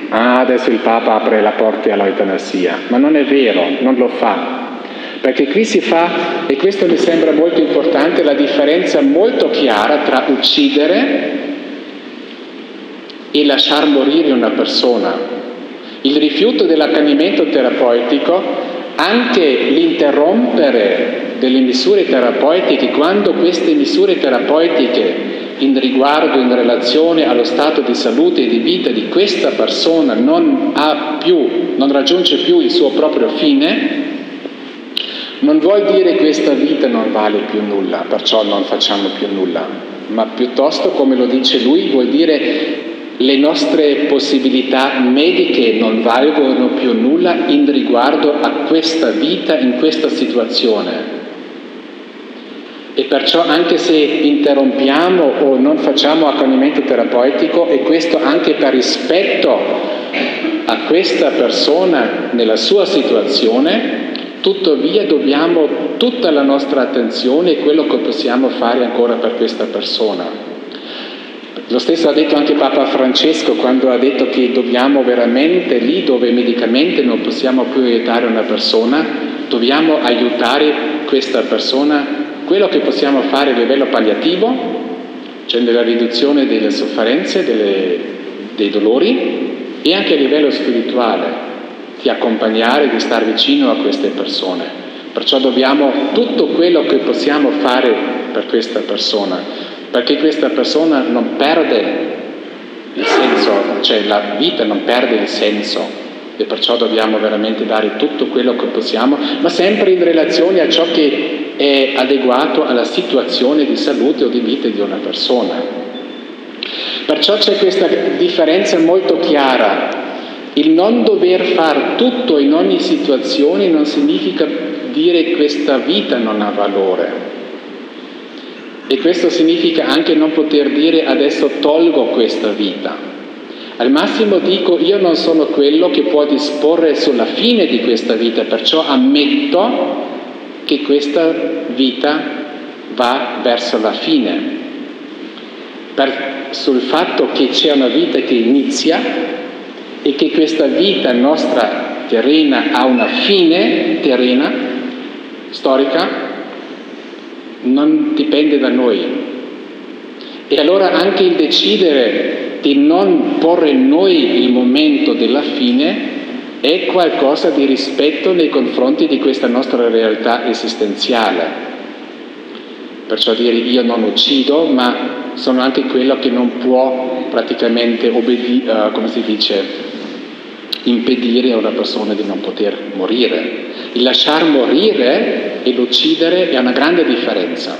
Ah, adesso il Papa apre la porta all'eutanasia, ma non è vero, non lo fa. Perché qui si fa, e questo mi sembra molto importante, la differenza molto chiara tra uccidere e lasciar morire una persona. Il rifiuto dell'accanimento terapeutico, anche l'interrompere delle misure terapeutiche, quando queste misure terapeutiche in riguardo, in relazione allo stato di salute e di vita di questa persona non, più, non raggiunge più il suo proprio fine, non vuol dire che questa vita non vale più nulla, perciò non facciamo più nulla, ma piuttosto, come lo dice lui, vuol dire le nostre possibilità mediche non valgono più nulla in riguardo a questa vita, in questa situazione. E perciò anche se interrompiamo o non facciamo accanimento terapeutico, e questo anche per rispetto a questa persona nella sua situazione, tuttavia dobbiamo tutta la nostra attenzione e quello che possiamo fare ancora per questa persona. Lo stesso ha detto anche Papa Francesco quando ha detto che dobbiamo veramente lì dove medicamente non possiamo più aiutare una persona, dobbiamo aiutare questa persona quello che possiamo fare a livello palliativo, cioè nella riduzione delle sofferenze, delle, dei dolori, e anche a livello spirituale, di accompagnare, di stare vicino a queste persone. Perciò dobbiamo tutto quello che possiamo fare per questa persona, perché questa persona non perde il senso, cioè la vita non perde il senso e perciò dobbiamo veramente dare tutto quello che possiamo, ma sempre in relazione a ciò che è adeguato alla situazione di salute o di vita di una persona. Perciò c'è questa differenza molto chiara. Il non dover fare tutto in ogni situazione non significa dire questa vita non ha valore. E questo significa anche non poter dire adesso tolgo questa vita. Al massimo dico io non sono quello che può disporre sulla fine di questa vita, perciò ammetto che questa vita va verso la fine, per, sul fatto che c'è una vita che inizia e che questa vita nostra terrena ha una fine terrena, storica, non dipende da noi. E allora anche il decidere di non porre noi il momento della fine è qualcosa di rispetto nei confronti di questa nostra realtà esistenziale. Perciò dire io non uccido, ma sono anche quello che non può praticamente obbedi- uh, come si dice, impedire a una persona di non poter morire. Il lasciar morire e l'uccidere è una grande differenza.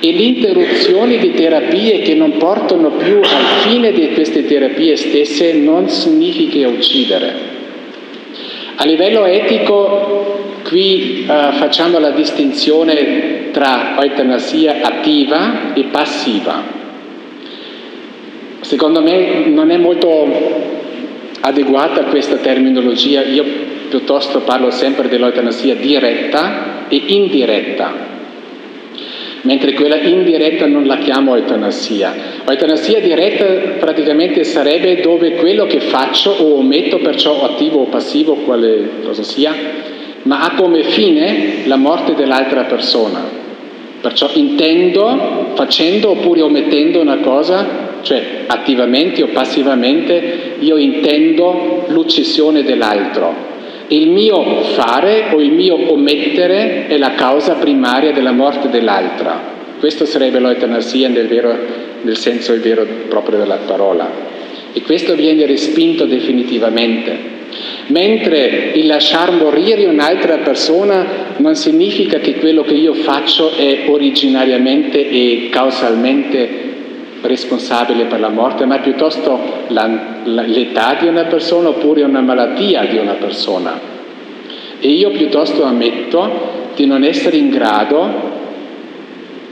E l'interruzione di terapie che non portano più al fine di queste terapie stesse non significa uccidere. A livello etico qui uh, facciamo la distinzione tra eutanasia attiva e passiva. Secondo me non è molto adeguata questa terminologia, io piuttosto parlo sempre dell'eutanasia diretta e indiretta mentre quella indiretta non la chiamo eutanasia. Eutanasia diretta praticamente sarebbe dove quello che faccio o ometto, perciò attivo o passivo, quale cosa sia, ma ha come fine la morte dell'altra persona. Perciò intendo, facendo oppure omettendo una cosa, cioè attivamente o passivamente, io intendo l'uccisione dell'altro. Il mio fare o il mio omettere è la causa primaria della morte dell'altra. Questo sarebbe l'eutanasia nel, vero, nel senso vero proprio della parola. E questo viene respinto definitivamente. Mentre il lasciar morire un'altra persona non significa che quello che io faccio è originariamente e causalmente responsabile per la morte, ma piuttosto la, la, l'età di una persona oppure una malattia di una persona. E io piuttosto ammetto di non essere in grado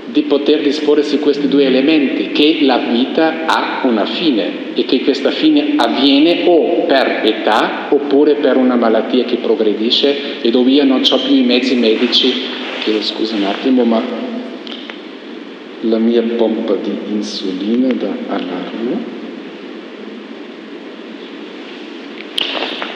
di poter disporre su questi due elementi, che la vita ha una fine e che questa fine avviene o per età oppure per una malattia che progredisce e dove io non ho più i mezzi medici, chiedo scusa un attimo, ma la mia pompa di insulina da allarme.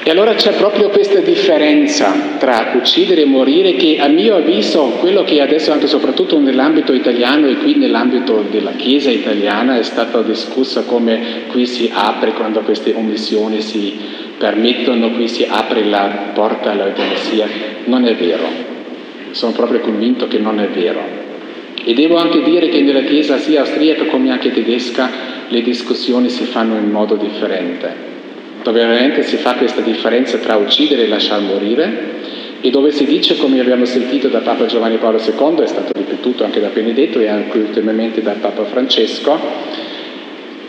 E allora c'è proprio questa differenza tra uccidere e morire che a mio avviso quello che adesso anche soprattutto nell'ambito italiano e qui nell'ambito della Chiesa italiana è stata discussa come qui si apre quando queste omissioni si permettono, qui si apre la porta all'eutanasia. Non è vero, sono proprio convinto che non è vero. E devo anche dire che nella Chiesa sia austriaca come anche tedesca le discussioni si fanno in modo differente dove veramente si fa questa differenza tra uccidere e lasciar morire e dove si dice, come abbiamo sentito da Papa Giovanni Paolo II, è stato ripetuto anche da Benedetto e anche ultimamente da Papa Francesco,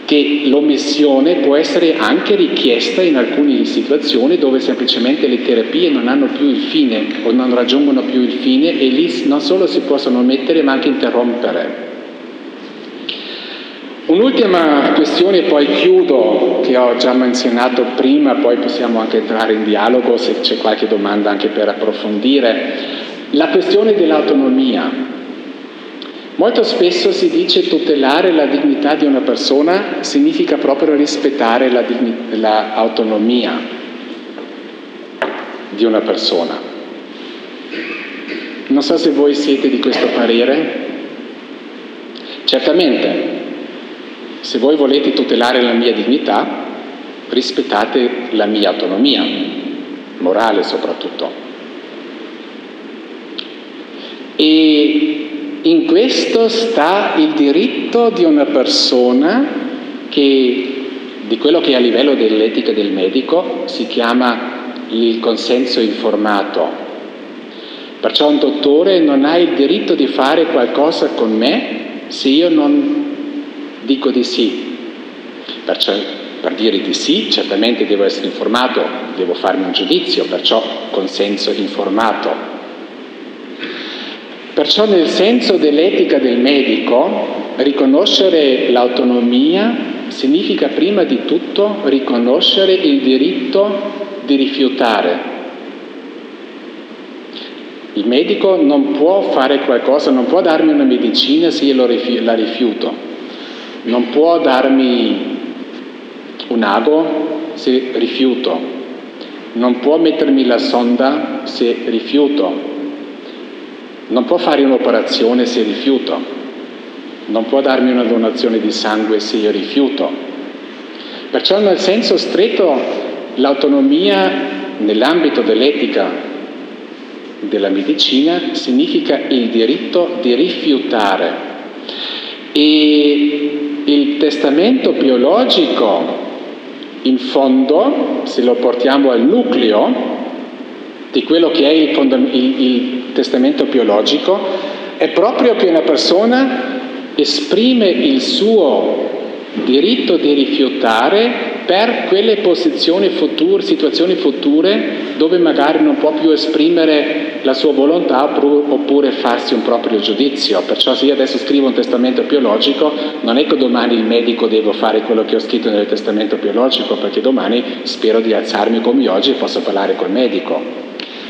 che l'omissione può essere anche richiesta in alcune situazioni dove semplicemente le terapie non hanno più il fine o non raggiungono più il fine e lì non solo si possono mettere ma anche interrompere. Un'ultima questione, poi chiudo, che ho già menzionato prima, poi possiamo anche entrare in dialogo se c'è qualche domanda anche per approfondire. La questione dell'autonomia. Molto spesso si dice tutelare la dignità di una persona significa proprio rispettare l'autonomia la di una persona. Non so se voi siete di questo parere. Certamente se voi volete tutelare la mia dignità, rispettate la mia autonomia, morale soprattutto. E in questo sta il diritto di una persona che, di quello che a livello dell'etica del medico si chiama il consenso informato. Perciò un dottore non ha il diritto di fare qualcosa con me se io non Dico di sì, perciò per dire di sì certamente devo essere informato, devo farmi un giudizio, perciò consenso informato. Perciò nel senso dell'etica del medico, riconoscere l'autonomia significa prima di tutto riconoscere il diritto di rifiutare. Il medico non può fare qualcosa, non può darmi una medicina se io la rifiuto. Non può darmi un ago se rifiuto, non può mettermi la sonda se rifiuto, non può fare un'operazione se rifiuto, non può darmi una donazione di sangue se io rifiuto. Perciò nel senso stretto l'autonomia nell'ambito dell'etica della medicina significa il diritto di rifiutare e il testamento biologico, in fondo, se lo portiamo al nucleo di quello che è il, il, il testamento biologico, è proprio che una persona esprime il suo diritto di rifiutare per quelle posizioni future, situazioni future dove magari non può più esprimere la sua volontà oppure farsi un proprio giudizio. Perciò se io adesso scrivo un testamento biologico, non è che domani il medico devo fare quello che ho scritto nel testamento biologico, perché domani spero di alzarmi come oggi e posso parlare col medico.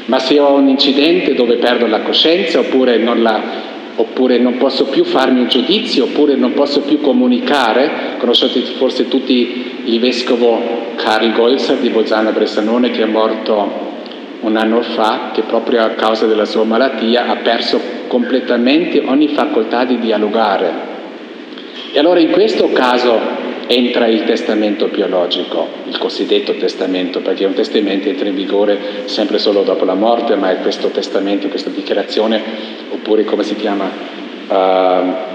Ma se ho un incidente dove perdo la coscienza oppure non la oppure non posso più farmi un giudizio, oppure non posso più comunicare. Conoscete forse tutti il vescovo Karl Golzer di Bolzano Bressanone che è morto un anno fa, che proprio a causa della sua malattia ha perso completamente ogni facoltà di dialogare. E allora in questo caso entra il testamento biologico, il cosiddetto testamento, perché un testamento entra in vigore sempre solo dopo la morte, ma è questo testamento, questa dichiarazione, oppure come si chiama, uh,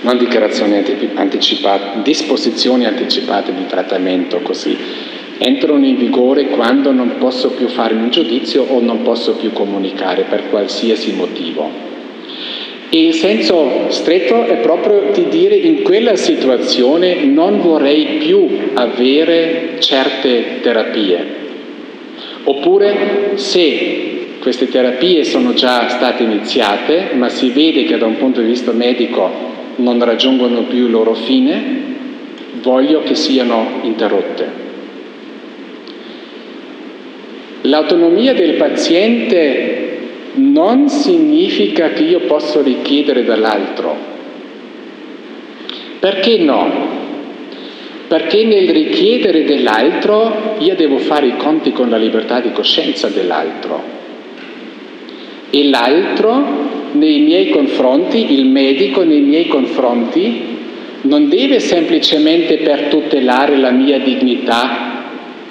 non dichiarazioni anticipate, disposizioni anticipate di trattamento, così, entrano in vigore quando non posso più fare un giudizio o non posso più comunicare per qualsiasi motivo. Il senso stretto è proprio di dire in quella situazione non vorrei più avere certe terapie. Oppure se queste terapie sono già state iniziate, ma si vede che da un punto di vista medico non raggiungono più il loro fine, voglio che siano interrotte. L'autonomia del paziente non significa che io posso richiedere dall'altro. Perché no? Perché nel richiedere dell'altro io devo fare i conti con la libertà di coscienza dell'altro. E l'altro nei miei confronti, il medico nei miei confronti, non deve semplicemente per tutelare la mia dignità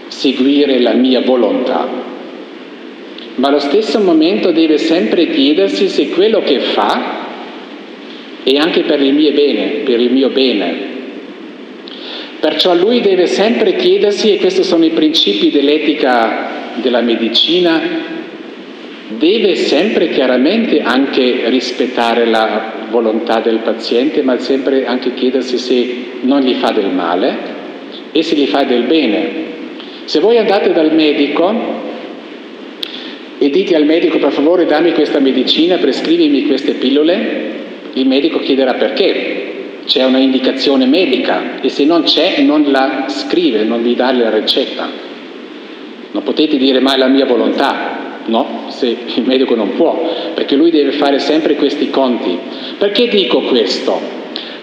seguire la mia volontà, ma allo stesso momento deve sempre chiedersi se quello che fa è anche per il mio bene, per il mio bene. Perciò lui deve sempre chiedersi, e questi sono i principi dell'etica della medicina, deve sempre chiaramente anche rispettare la volontà del paziente, ma sempre anche chiedersi se non gli fa del male e se gli fa del bene. Se voi andate dal medico e dite al medico per favore dammi questa medicina, prescrivimi queste pillole, il medico chiederà perché. C'è una indicazione medica e se non c'è non la scrive, non vi dà la ricetta. Non potete dire mai la mia volontà, no? Se il medico non può, perché lui deve fare sempre questi conti. Perché dico questo?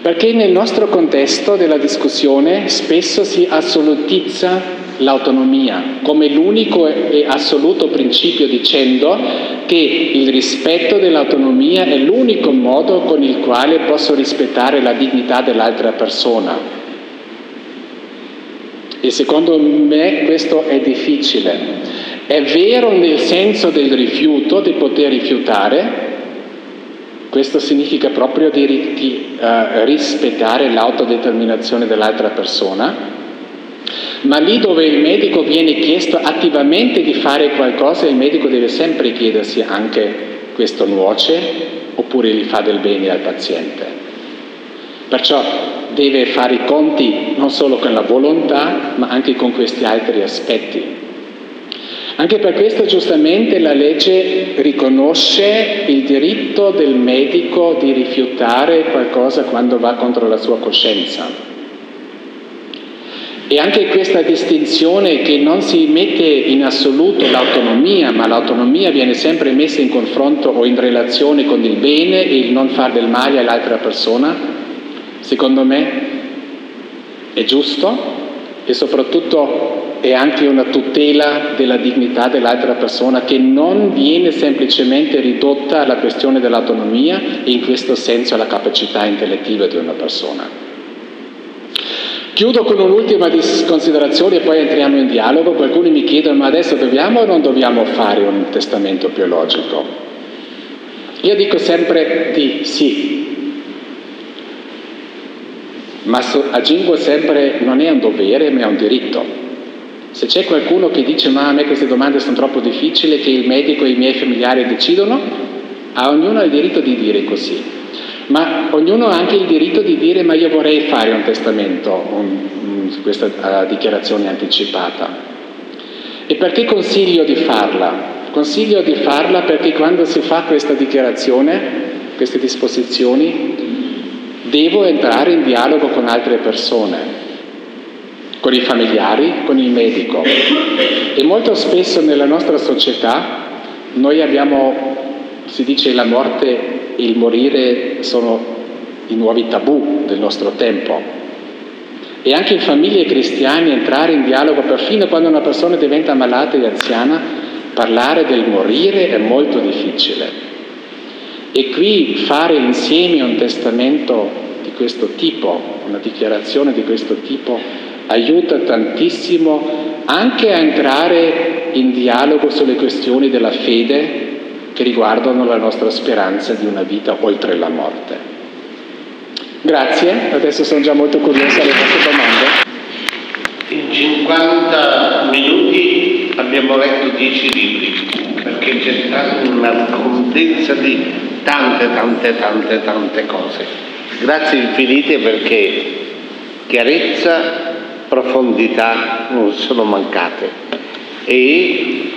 Perché nel nostro contesto della discussione spesso si assolutizza l'autonomia come l'unico e assoluto principio dicendo che il rispetto dell'autonomia è l'unico modo con il quale posso rispettare la dignità dell'altra persona. E secondo me questo è difficile. È vero nel senso del rifiuto, di poter rifiutare, questo significa proprio di, di uh, rispettare l'autodeterminazione dell'altra persona, ma lì dove il medico viene chiesto attivamente di fare qualcosa, il medico deve sempre chiedersi anche questo nuoce oppure gli fa del bene al paziente. Perciò deve fare i conti non solo con la volontà, ma anche con questi altri aspetti. Anche per questo giustamente la legge riconosce il diritto del medico di rifiutare qualcosa quando va contro la sua coscienza. E anche questa distinzione che non si mette in assoluto l'autonomia, ma l'autonomia viene sempre messa in confronto o in relazione con il bene e il non far del male all'altra persona, secondo me è giusto e soprattutto è anche una tutela della dignità dell'altra persona che non viene semplicemente ridotta alla questione dell'autonomia e in questo senso alla capacità intellettiva di una persona. Chiudo con un'ultima considerazione e poi entriamo in dialogo. Qualcuno mi chiede ma adesso dobbiamo o non dobbiamo fare un testamento biologico? Io dico sempre di sì, ma aggiungo sempre non è un dovere ma è un diritto. Se c'è qualcuno che dice ma a me queste domande sono troppo difficili, che il medico e i miei familiari decidono, a ognuno ha il diritto di dire così ma ognuno ha anche il diritto di dire ma io vorrei fare un testamento, un, un, questa uh, dichiarazione anticipata. E perché consiglio di farla? Consiglio di farla perché quando si fa questa dichiarazione, queste disposizioni, devo entrare in dialogo con altre persone, con i familiari, con il medico. E molto spesso nella nostra società noi abbiamo, si dice, la morte il morire sono i nuovi tabù del nostro tempo. E anche in famiglie cristiane entrare in dialogo, perfino quando una persona diventa malata e anziana, parlare del morire è molto difficile. E qui fare insieme un testamento di questo tipo, una dichiarazione di questo tipo, aiuta tantissimo anche a entrare in dialogo sulle questioni della fede che riguardano la nostra speranza di una vita oltre la morte. Grazie, adesso sono già molto curiosa alle vostre domande. In 50 minuti abbiamo letto 10 libri, perché c'è stata una condensa di tante, tante, tante, tante cose. Grazie infinite perché chiarezza, profondità non sono mancate. E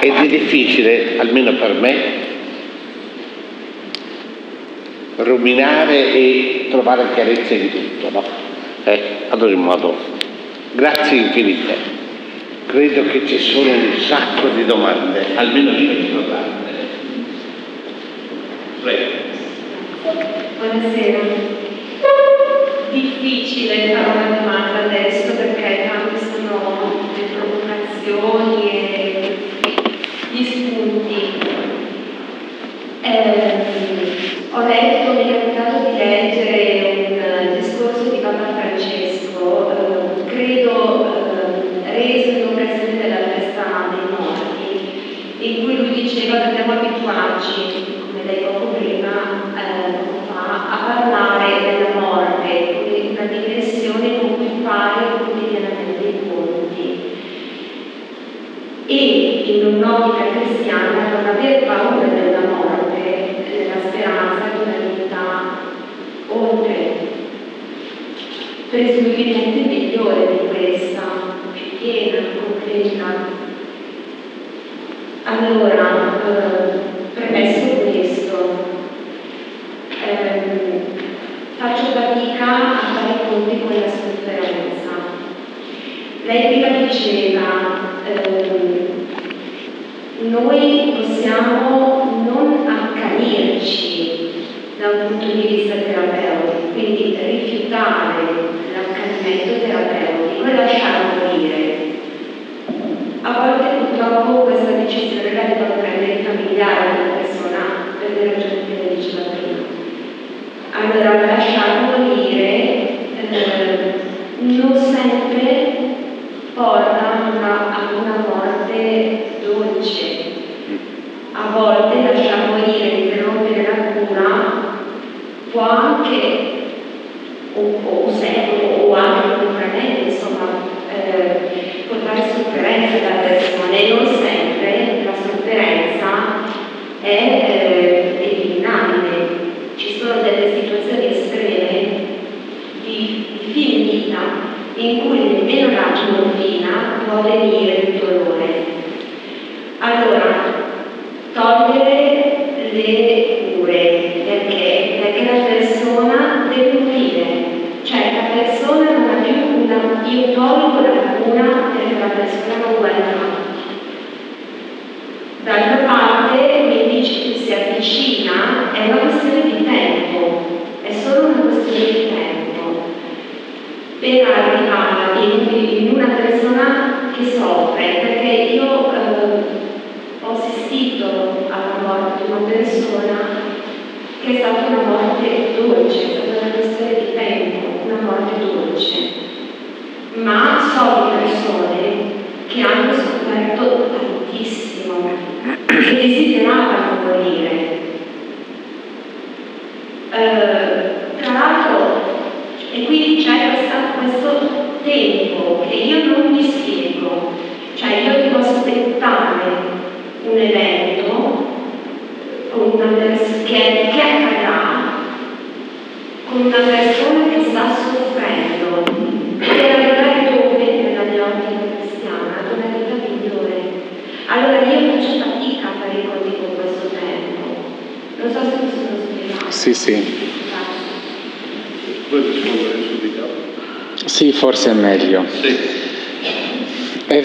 ed è difficile, almeno per me, ruminare e trovare chiarezza in tutto, no? Eh, ad ogni modo, grazie infinite. Credo che ci sono un sacco di domande, almeno io trovate. Prego. Buonasera. Difficile fare una domanda adesso perché tante sono le provocazioni e gli spunti. Eh, ho letto, mi in cui lui diceva dobbiamo abituarci come lei poco prima eh, fa, a parlare della morte come una dimensione con cui fare quotidianamente i conti. E in un'ottica cristiana non aver paura della morte, della speranza di una vita oltre, presumibilmente migliore di questa, più piena, completa. Allora, eh, premesso questo, ehm, faccio fatica a fare i conti con la sofferenza. Lei prima diceva, ehm, noi possiamo non accanirci da un punto di vista terapeutico, quindi rifiutare l'accanimento terapeutico e lasciare morire. A volte purtroppo questa decisione la devono prendere i familiari della persona per le ragioni che lei diceva prima. Allora lasciare morire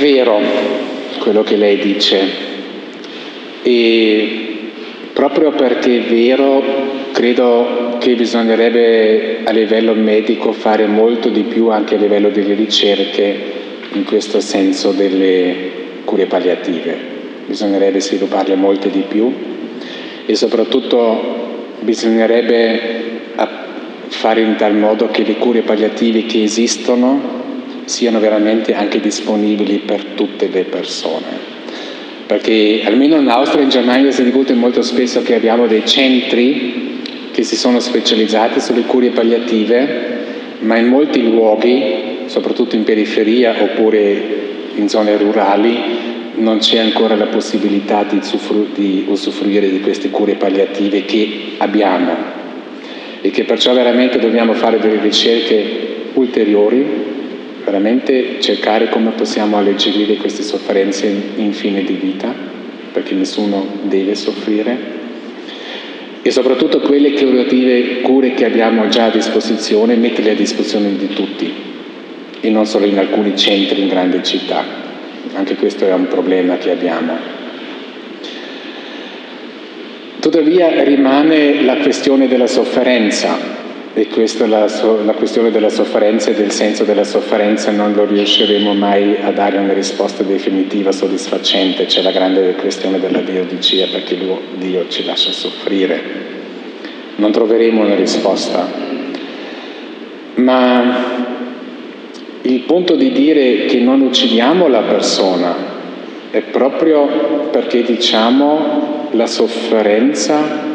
vero quello che lei dice e proprio perché è vero credo che bisognerebbe a livello medico fare molto di più anche a livello delle ricerche in questo senso delle cure palliative. Bisognerebbe svilupparle molte di più e soprattutto bisognerebbe fare in tal modo che le cure palliative che esistono siano veramente anche disponibili per tutte le persone. Perché almeno in Austria e in Germania si discute molto spesso che abbiamo dei centri che si sono specializzati sulle cure palliative, ma in molti luoghi, soprattutto in periferia oppure in zone rurali, non c'è ancora la possibilità di, di usufruire di queste cure palliative che abbiamo e che perciò veramente dobbiamo fare delle ricerche ulteriori, veramente cercare come possiamo alleggerire queste sofferenze in fine di vita perché nessuno deve soffrire, e soprattutto quelle curative cure che abbiamo già a disposizione, metterle a disposizione di tutti e non solo in alcuni centri in grandi città. Anche questo è un problema che abbiamo. Tuttavia rimane la questione della sofferenza e questa la, la questione della sofferenza e del senso della sofferenza non lo riusciremo mai a dare una risposta definitiva, soddisfacente. C'è la grande questione della Teodicia perché lui, Dio ci lascia soffrire. Non troveremo una risposta. Ma il punto di dire che non uccidiamo la persona è proprio perché diciamo la sofferenza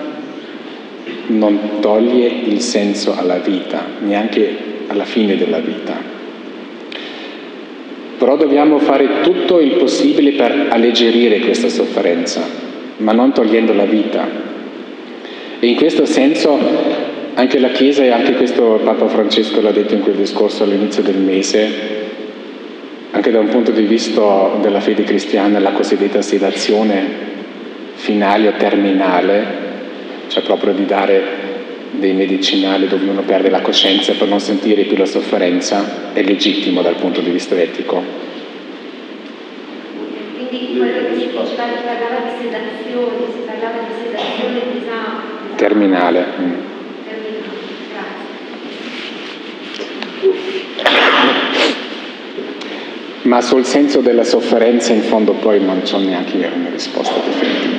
non toglie il senso alla vita, neanche alla fine della vita. Però dobbiamo fare tutto il possibile per alleggerire questa sofferenza, ma non togliendo la vita. E in questo senso anche la Chiesa e anche questo Papa Francesco l'ha detto in quel discorso all'inizio del mese, anche da un punto di vista della fede cristiana, la cosiddetta sedazione finale o terminale cioè proprio di dare dei medicinali dove uno perde la coscienza per non sentire più la sofferenza, è legittimo dal punto di vista etico. Quindi quello che si parlava di sedazione, si parlava di sedazione disabile. Terminale. Mm. Ma sul senso della sofferenza in fondo poi non c'è neanche una risposta definitiva.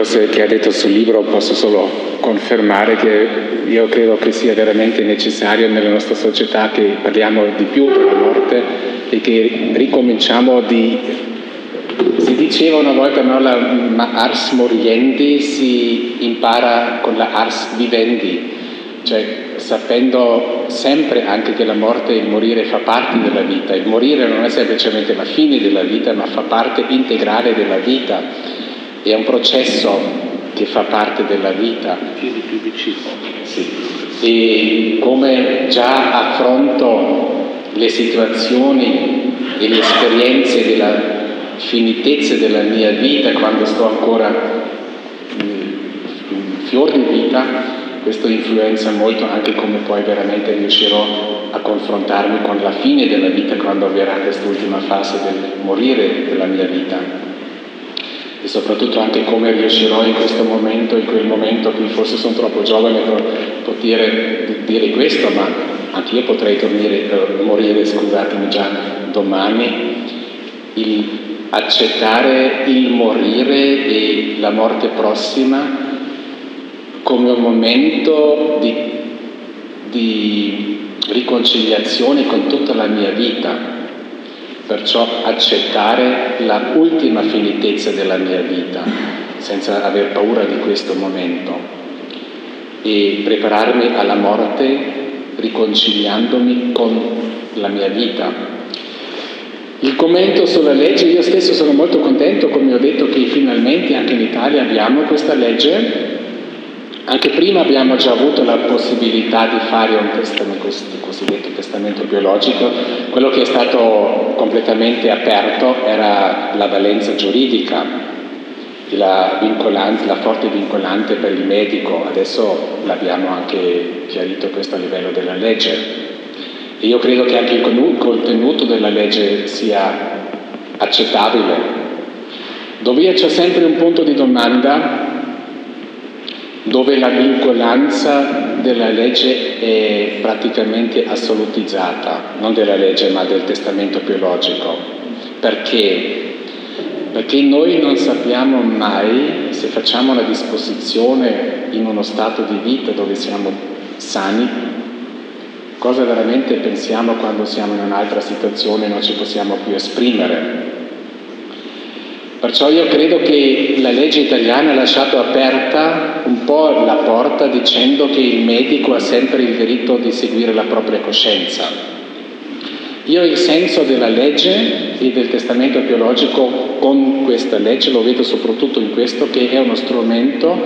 Che ha detto sul libro posso solo confermare che io credo che sia veramente necessario nella nostra società che parliamo di più della morte e che ricominciamo di Si diceva una volta, no, la ars moriendi si impara con la ars vivendi, cioè sapendo sempre anche che la morte e il morire fa parte della vita. Il morire non è semplicemente la fine della vita, ma fa parte integrale della vita. È un processo che fa parte della vita. Tieni più vicino. Sì. E come già affronto le situazioni e le esperienze della finitezza della mia vita quando sto ancora in fior di vita, questo influenza molto anche come poi veramente riuscirò a confrontarmi con la fine della vita quando avverrà quest'ultima fase del morire della mia vita. E soprattutto anche come riuscirò in questo momento, in quel momento, qui forse sono troppo giovane per poter dire questo, ma anche io potrei dormire, eh, morire, scusatemi già, domani, il accettare il morire e la morte prossima come un momento di, di riconciliazione con tutta la mia vita, perciò accettare la ultima finitezza della mia vita, senza aver paura di questo momento e prepararmi alla morte riconciliandomi con la mia vita. Il commento sulla legge, io stesso sono molto contento, come ho detto, che finalmente anche in Italia abbiamo questa legge anche prima abbiamo già avuto la possibilità di fare un testamento, questo cosiddetto testamento biologico, quello che è stato completamente aperto era la valenza giuridica, la, la forte vincolante per il medico, adesso l'abbiamo anche chiarito questo a livello della legge. E io credo che anche il contenuto della legge sia accettabile. Dove c'è sempre un punto di domanda dove la vincolanza della legge è praticamente assolutizzata, non della legge ma del testamento biologico. Perché? Perché noi non sappiamo mai se facciamo la disposizione in uno stato di vita dove siamo sani, cosa veramente pensiamo quando siamo in un'altra situazione e non ci possiamo più esprimere. Perciò io credo che la legge italiana ha lasciato aperta un po' la porta dicendo che il medico ha sempre il diritto di seguire la propria coscienza. Io il senso della legge e del testamento biologico con questa legge lo vedo soprattutto in questo che è uno strumento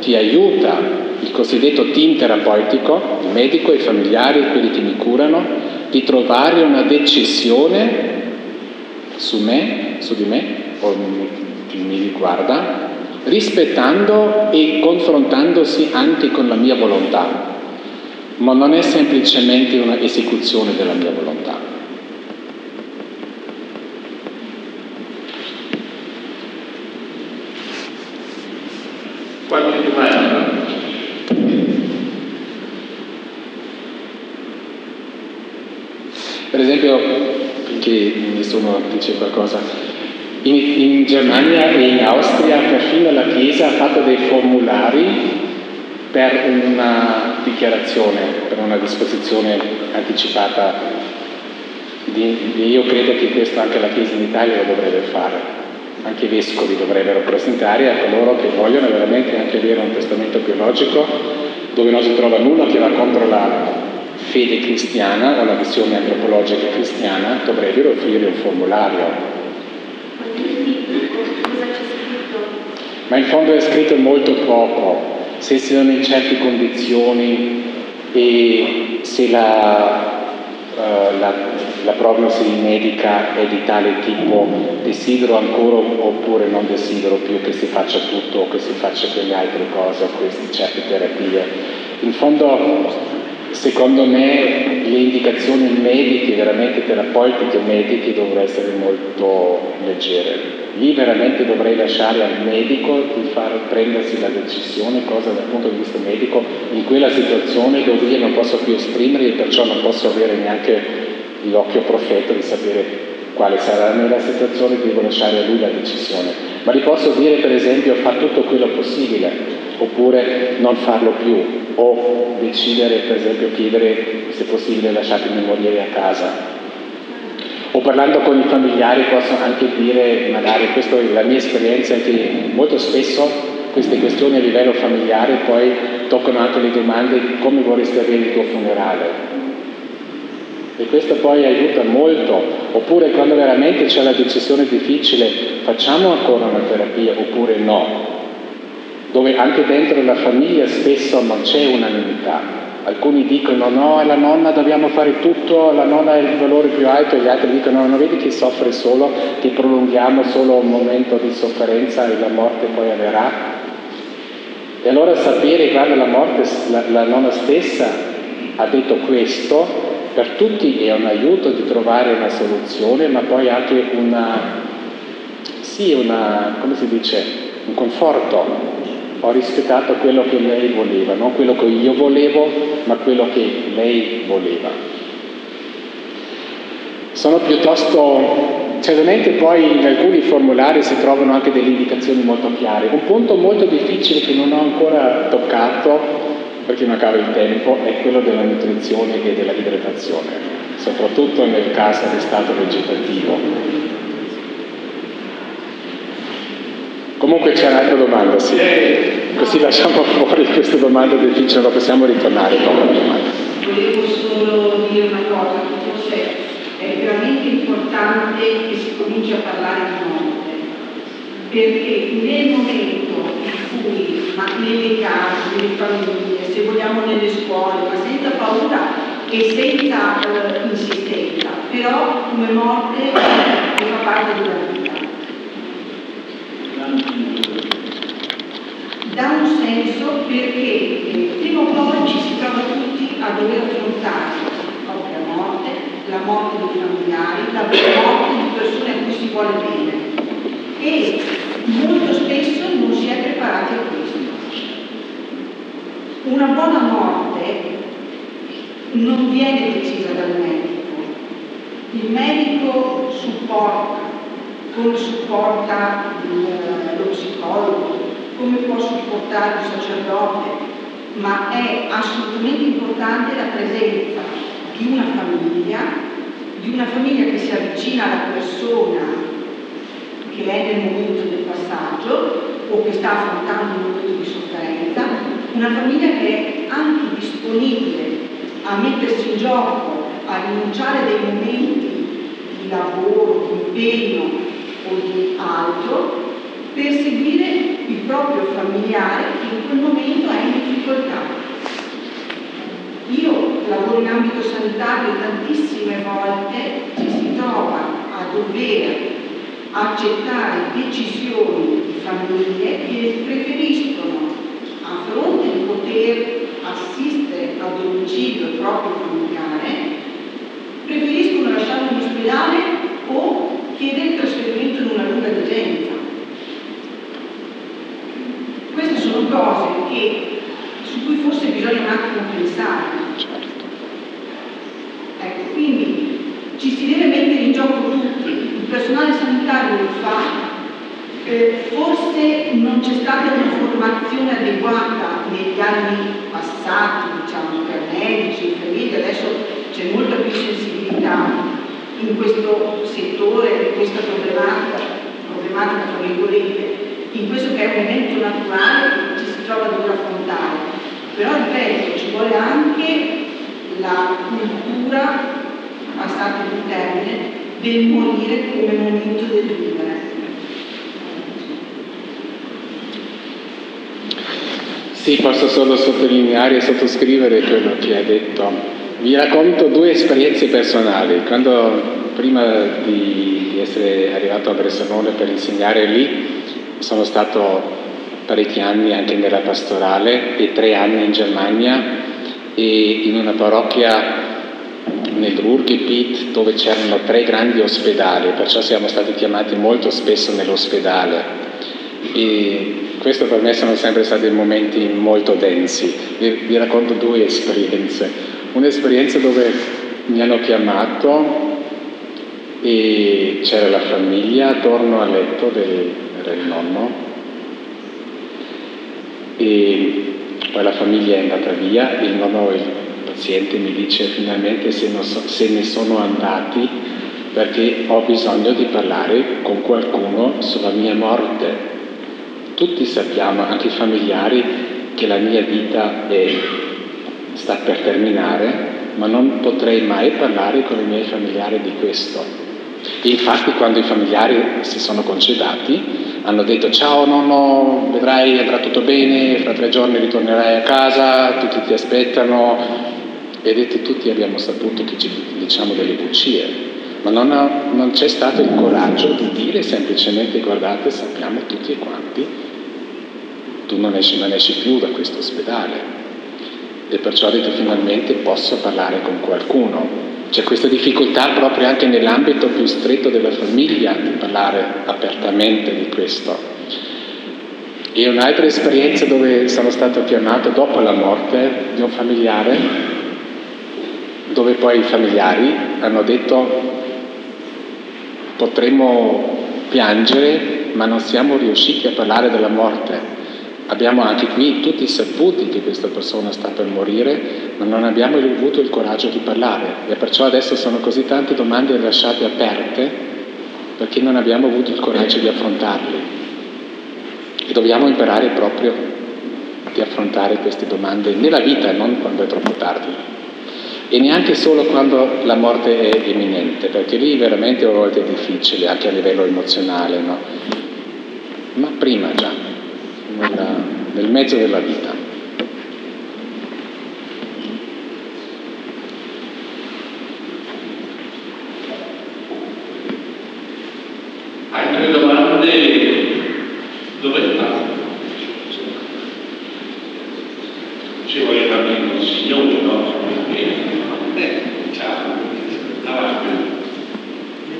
che aiuta il cosiddetto team terapeutico, il medico, i familiari, quelli che mi curano, di trovare una decisione su me, su di me, o chi mi riguarda, rispettando e confrontandosi anche con la mia volontà, ma non è semplicemente una esecuzione della mia volontà. Qualche domanda? Per esempio, perché nessuno dice qualcosa, in, in, Germania e in Austria perfino la Chiesa ha fatto dei formulari per una dichiarazione, per una disposizione anticipata. Di, io credo che questo anche la Chiesa in Italia lo dovrebbe fare. Anche i vescovi dovrebbero presentare a coloro che vogliono veramente anche avere un testamento biologico dove non si trova nulla che va contro la fede cristiana o la visione antropologica cristiana, dovrebbero offrire un formulario ma in fondo è scritto molto poco, se siano in certe condizioni e se la, uh, la, la prognosi medica è di tale tipo, desidero ancora oppure non desidero più che si faccia tutto o che si faccia quelle altre cose o queste certe terapie. In fondo Secondo me le indicazioni mediche, veramente terapeutiche mediche, dovrebbero essere molto leggere. Lì veramente dovrei lasciare al medico di far prendersi la decisione, cosa dal punto di vista medico, in quella situazione dove io non posso più esprimere e perciò non posso avere neanche l'occhio profeta di sapere quale sarà nella situazione, devo lasciare a lui la decisione. Ma gli posso dire per esempio fa tutto quello possibile, oppure non farlo più, o decidere per esempio chiedere se possibile lasciatemi morire a casa, O parlando con i familiari posso anche dire, magari questa è la mia esperienza, che molto spesso queste questioni a livello familiare poi toccano anche le domande come vorresti avere il tuo funerale. E questo poi aiuta molto. Oppure quando veramente c'è la decisione difficile, facciamo ancora una terapia oppure no? Dove anche dentro la famiglia spesso non c'è unanimità. Alcuni dicono no, alla nonna dobbiamo fare tutto, la nonna è il valore più alto, e gli altri dicono no, non vedi che soffre solo, che prolunghiamo solo un momento di sofferenza e la morte poi avverrà. E allora sapere quando la morte, la, la nonna stessa ha detto questo, per tutti è un aiuto di trovare una soluzione, ma poi anche una, sì, una, come si dice, un conforto ho rispettato quello che lei voleva, non quello che io volevo, ma quello che lei voleva. Sono piuttosto, certamente poi in alcuni formulari si trovano anche delle indicazioni molto chiare. Un punto molto difficile che non ho ancora toccato, perché mancava il tempo, è quello della nutrizione e della idratazione, soprattutto nel caso di stato vegetativo. Comunque c'è un'altra domanda, sì. Così lasciamo fuori questa domanda difficile, non possiamo ritornare dopo la domanda. Volevo solo dire una cosa, forse è veramente importante che si cominci a parlare di morte, perché nel momento in cui, ma nelle case, nelle famiglie, se vogliamo nelle scuole, ma senza paura e senza eh, insistenza, però come morte che fa parte della vita dà un senso perché eh, prima o poi ci si trova tutti a dover affrontare la propria morte, la morte dei familiari, la morte di persone a cui si vuole bene e molto spesso non si è preparati a questo. Una buona morte non viene decisa dal medico, il medico supporta, come supporta lo psicologo, come può supportare il sacerdote, ma è assolutamente importante la presenza di una famiglia, di una famiglia che si avvicina alla persona che è nel momento del passaggio o che sta affrontando un momento di sofferenza, una famiglia che è anche disponibile a mettersi in gioco, a rinunciare dei momenti di lavoro, di impegno o di altro per seguire il proprio familiare che in quel momento è in difficoltà. Io lavoro in ambito sanitario tantissime volte ci si trova a dover accettare decisioni di famiglie che preferiscono, a fronte di poter assistere a domicilio il proprio familiare, preferiscono lasciarlo in ospedale o chiedere il trasferimento in una lunga degenza sono cose che, su cui forse bisogna un attimo pensare. Certo. Ecco, quindi ci si deve mettere in gioco tutti, il personale sanitario lo fa, eh, forse non c'è stata una formazione adeguata negli anni passati, diciamo, per medici, infermieri, adesso c'è molta più sensibilità in questo settore, in questa problematica, problematica tra virgolette, in questo che è un evento naturale che ci si trova a dover affrontare. Però ripeto, ci vuole anche la cultura, passate il termine, del morire come momento del vivere. Sì, posso solo sottolineare e sottoscrivere quello che ha detto. Vi racconto due esperienze personali. Quando prima di essere arrivato a Bressanone per insegnare lì, sono stato parecchi anni anche nella pastorale e tre anni in Germania e in una parrocchia nel Ruhrgebiet dove c'erano tre grandi ospedali, perciò siamo stati chiamati molto spesso nell'ospedale e questo per me sono sempre stati momenti molto densi. Vi, vi racconto due esperienze. Un'esperienza dove mi hanno chiamato e c'era la famiglia attorno al letto del, era il nonno e poi la famiglia è andata via, il nonno, il paziente mi dice finalmente se, so, se ne sono andati perché ho bisogno di parlare con qualcuno sulla mia morte. Tutti sappiamo, anche i familiari, che la mia vita è, sta per terminare, ma non potrei mai parlare con i miei familiari di questo. Infatti quando i familiari si sono concedati hanno detto ciao nonno, vedrai andrà tutto bene, fra tre giorni ritornerai a casa, tutti ti aspettano. Vedete, tutti abbiamo saputo che ci diciamo delle bugie, ma non, ha, non c'è stato il coraggio di dire semplicemente guardate, sappiamo tutti quanti, tu non esci, non esci più da questo ospedale. E perciò ho detto finalmente posso parlare con qualcuno. C'è questa difficoltà proprio anche nell'ambito più stretto della famiglia di parlare apertamente di questo. E un'altra esperienza dove sono stato chiamato dopo la morte di un familiare, dove poi i familiari hanno detto potremmo piangere ma non siamo riusciti a parlare della morte Abbiamo anche qui tutti saputi che questa persona sta per morire, ma non abbiamo avuto il coraggio di parlare e perciò adesso sono così tante domande lasciate aperte perché non abbiamo avuto il coraggio di affrontarle. E dobbiamo imparare proprio di affrontare queste domande nella vita, non quando è troppo tardi. E neanche solo quando la morte è imminente, perché lì veramente a volte è difficile, anche a livello emozionale, no? Ma prima già nella, nel mezzo della vita. Altre domande? Dove sta? Ci vuole darmi un consiglio, no? Eh, ciao. Avanti.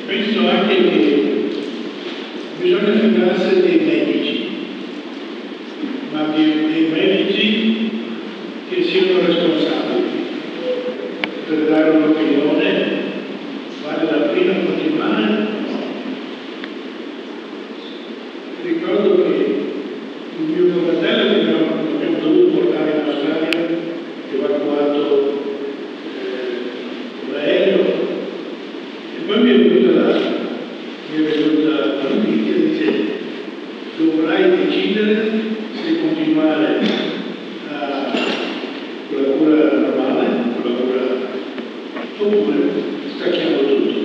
Penso anche che bisogna fidarsi dei medici ma di, dei medici che siano responsabili per dare un'opinione, vale la pena continuare. Ricordo che il mio fratello che abbiamo dovuto portare in Australia, evacuato eh, con l'aereo, e poi mi è venuta la, mi è venuta la notizia dice dovrai decidere se continuare uh, con la cura normale, con la cura, oppure stacchiamo tutto.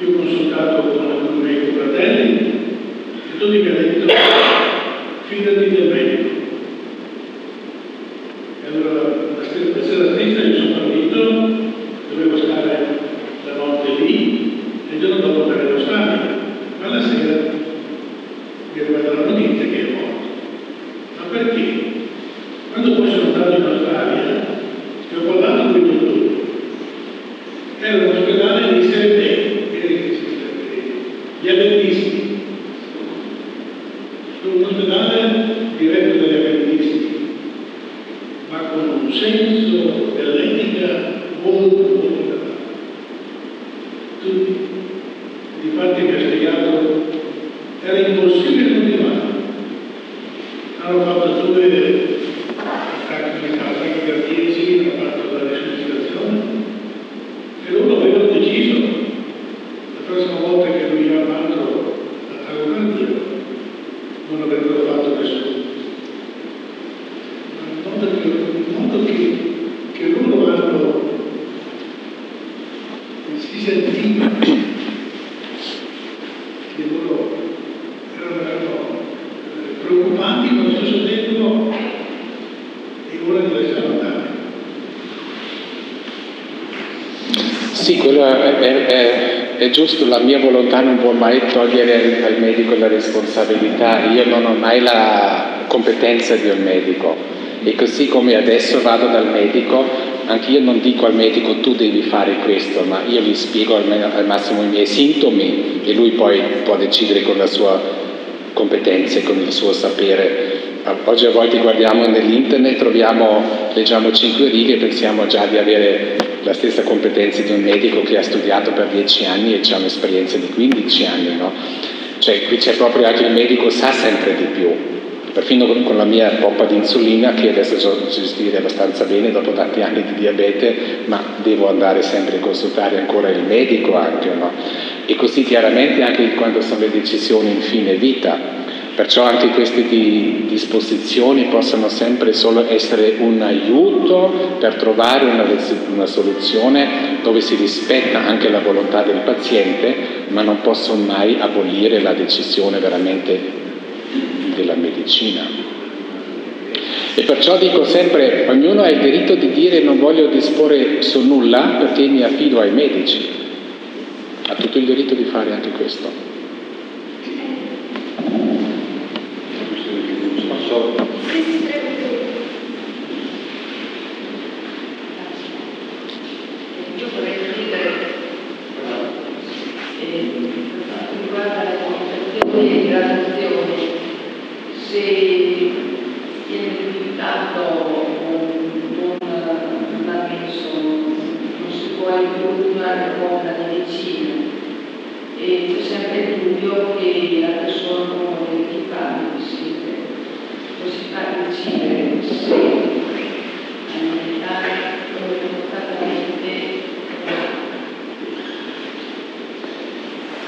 Io ho consultato con alcuni miei fratelli e tutti mi hanno detto fidati del medico. E allora la sera stessa io sono partito, dovevo stare la notte lì e il giorno dopo per lo stadio, ma la sera mi è arrivata la notizia che è morto. Ma perché? Quando poi sono andato in Australia e ho parlato con i dottori, era un ospedale di serie B, gli adventisti. Un ospedale diretto dagli adventisti, ma con un senso dell'etica molto, molto elevato. Tutti, difatti mi ha spiegato era impossibile continuare. Hanno fatto due attacchi cardiaci, hanno fatto la resuscitazione e loro avevano deciso la prossima volta che lui aveva un altro attacco cardiaco non avrebbero fatto nessuno. Ma in modo che, in modo che, che loro hanno si sentiva che loro erano, erano preoccupati, ma allo stesso tempo è ora di lasciare andare. Sì, quello è, è, è, è, giusto, la mia volontà non può mai togliere al medico la responsabilità, io non ho mai la competenza di un medico e così come adesso vado dal medico, anche io non dico al medico tu devi fare questo, ma io gli spiego al, massimo i miei sintomi e lui poi può decidere con la sua competenza e con il suo sapere. Oggi a volte guardiamo nell'internet, troviamo, leggiamo cinque righe e pensiamo già di avere la stessa competenza di un medico che ha studiato per dieci anni e ha un'esperienza di 15 anni, no? Cioè qui c'è proprio anche il medico sa sempre di più perfino con la mia pompa di insulina che adesso so gestire abbastanza bene dopo tanti anni di diabete, ma devo andare sempre a consultare ancora il medico anche, no? E così chiaramente anche quando sono le decisioni in fine vita. Perciò anche queste di disposizioni possono sempre solo essere un aiuto per trovare una, una, soluzione dove si rispetta anche la volontà del paziente, ma non possono mai abolire la decisione veramente della medicina. E perciò dico sempre, ognuno ha il diritto di dire non voglio disporre su nulla perché mi affido ai medici. Ha tutto il diritto di fare anche questo.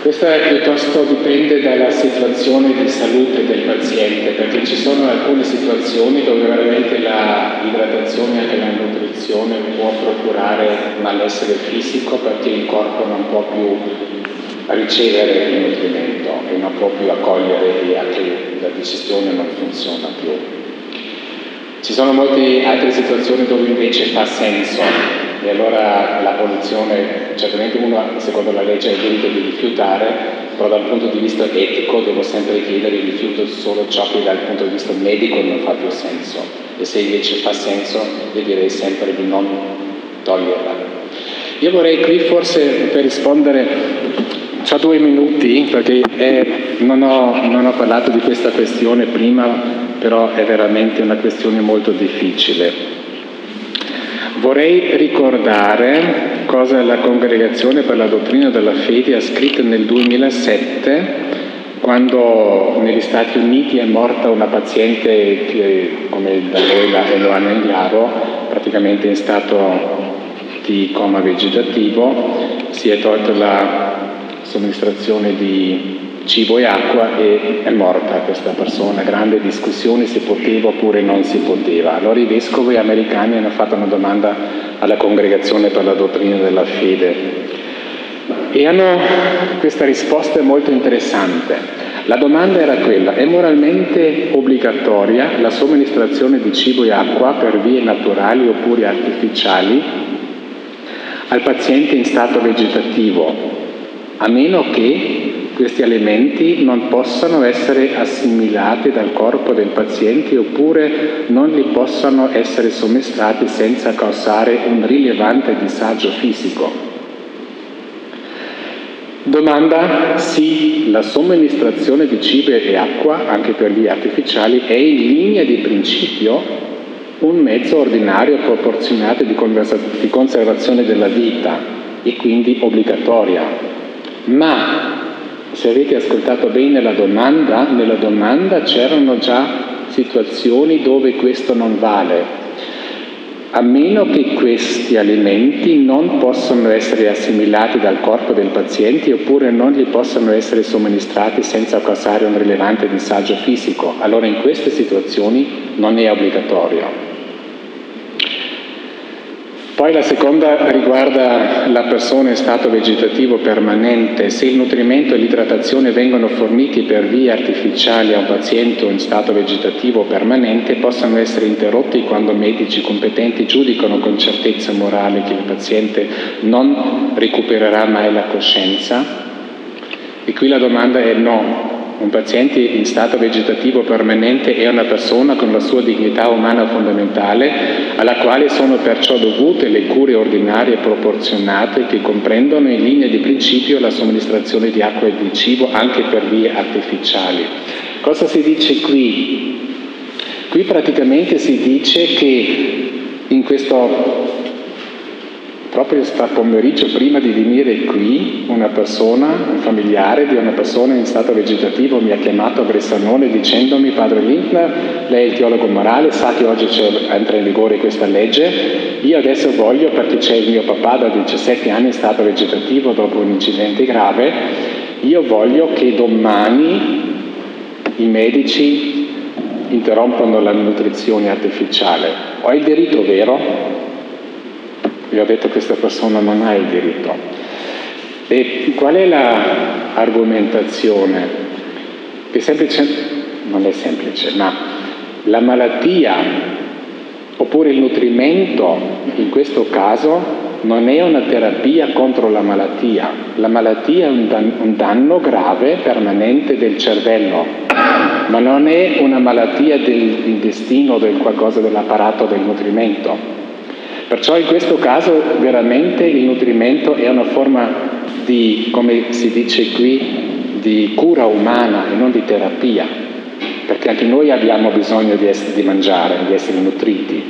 Questa piuttosto dipende dalla situazione di salute del paziente, perché ci sono alcune situazioni dove veramente l'idratazione e anche la nutrizione può malessere fisico perché il corpo non può più ricevere il nutrimento e non può più accogliere e anche la digestione non funziona più. Ci sono molte altre situazioni dove invece fa senso e allora l'abolizione, certamente uno secondo la legge ha il diritto di rifiutare, però dal punto di vista etico devo sempre chiedere il rifiuto solo ciò che dal punto di vista medico non fa più senso e se invece fa senso io direi sempre di non toglierla. Io vorrei qui forse per rispondere, ho due minuti perché è, non, ho, non ho parlato di questa questione prima, però è veramente una questione molto difficile. Vorrei ricordare cosa la Congregazione per la Dottrina della Fede ha scritto nel 2007 quando negli Stati Uniti è morta una paziente che, come da noi la Eloana Inglaro, praticamente in stato di coma vegetativo, si è tolta la somministrazione di cibo e acqua e è morta questa persona, grande discussione se poteva oppure non si poteva. Allora i vescovi americani hanno fatto una domanda alla congregazione per la dottrina della fede e hanno questa risposta molto interessante. La domanda era quella, è moralmente obbligatoria la somministrazione di cibo e acqua per vie naturali oppure artificiali al paziente in stato vegetativo, a meno che questi alimenti non possano essere assimilati dal corpo del paziente oppure non li possano essere somministrati senza causare un rilevante disagio fisico. Domanda, sì, la somministrazione di cibo e acqua, anche per gli artificiali, è in linea di principio un mezzo ordinario proporzionato di, di conservazione della vita e quindi obbligatoria. Ma se avete ascoltato bene la domanda, nella domanda c'erano già situazioni dove questo non vale, a meno che questi alimenti non possano essere assimilati dal corpo del paziente oppure non gli possano essere somministrati senza causare un rilevante disagio fisico. Allora in queste situazioni non è obbligatorio. Poi la seconda riguarda la persona in stato vegetativo permanente. Se il nutrimento e l'idratazione vengono forniti per vie artificiali a un paziente in stato vegetativo permanente, possono essere interrotti quando medici competenti giudicano con certezza morale che il paziente non recupererà mai la coscienza. E qui la domanda è no, un paziente in stato vegetativo permanente è una persona con la sua dignità umana fondamentale, alla quale sono perciò dovute le cure ordinarie proporzionate che comprendono in linea di principio la somministrazione di acqua e di cibo anche per vie artificiali. Cosa si dice qui? Qui praticamente si dice che in questo proprio pomeriggio prima di venire qui una persona, un familiare di una persona in stato vegetativo mi ha chiamato a Bressanone dicendomi padre Lindner, lei è il teologo morale, sa che oggi entra in vigore questa legge, io adesso voglio perché c'è il mio papà da 17 anni in stato vegetativo dopo un incidente grave, io voglio che domani i medici interrompono la nutrizione artificiale. Ho il diritto vero? Gli ho detto questa persona non ha il diritto. E qual è l'argomentazione? Che semplice, non è semplice, ma la malattia oppure il nutrimento in questo caso non è una terapia contro la malattia, la malattia è un, dan- un danno grave permanente del cervello, ma non è una malattia dell'intestino o del qualcosa dell'apparato del nutrimento. Perciò in questo caso veramente il nutrimento è una forma di, come si dice qui, di cura umana e non di terapia, perché anche noi abbiamo bisogno di, essere, di mangiare, di essere nutriti.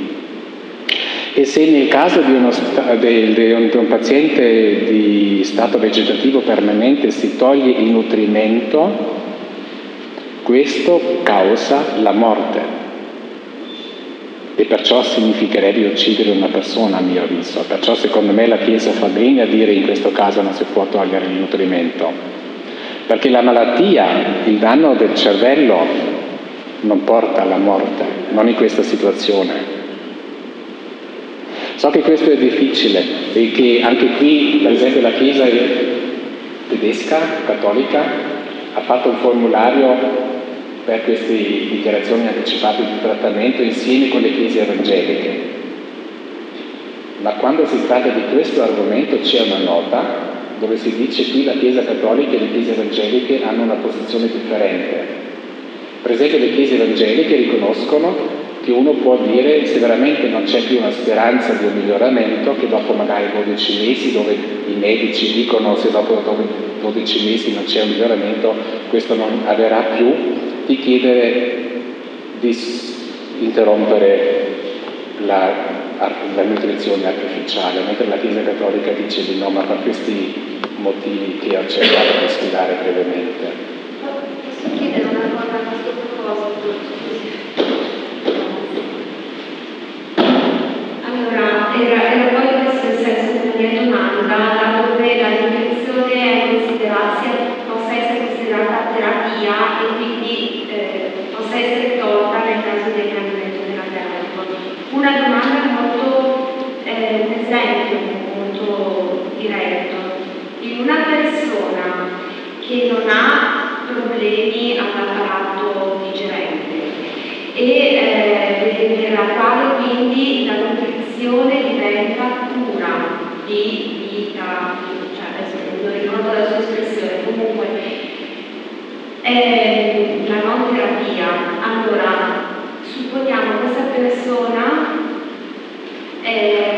E se nel caso di, uno, di, di un paziente di stato vegetativo permanente si toglie il nutrimento, questo causa la morte e perciò significherebbe uccidere una persona a mio avviso. Perciò secondo me la Chiesa fa bene a dire in questo caso non si può togliere il nutrimento, perché la malattia, il danno del cervello non porta alla morte, non in questa situazione. So che questo è difficile e che anche qui, per esempio, la Chiesa tedesca, cattolica, ha fatto un formulario per queste dichiarazioni anticipate di trattamento insieme con le chiese evangeliche. Ma quando si tratta di questo argomento c'è una nota dove si dice qui la Chiesa cattolica e le chiese evangeliche hanno una posizione differente. Per esempio le chiese evangeliche riconoscono che uno può dire se veramente non c'è più una speranza di un miglioramento, che dopo magari 12 mesi, dove i medici dicono se dopo 12 mesi non c'è un miglioramento, questo non avverrà più, di chiedere di interrompere la, la nutrizione artificiale, mentre la Chiesa Cattolica dice di no, ma per questi motivi che ho cercato di spiegare brevemente. Posso chiedere una cosa a questo proposito? Allora, era, era poi senso della mia domanda, la nutrizione possa essere considerata terapia e quindi eh, possa essere tolta nel caso di accanimento terapeutico. Una domanda molto, eh, un esempio molto diretto. In una persona che non ha problemi all'apparato digerente e eh, per la quale quindi la nutrizione diventa cura di vita, cioè adesso non ricordo la sua espressione, comunque è la non terapia. Allora, supponiamo questa persona eh,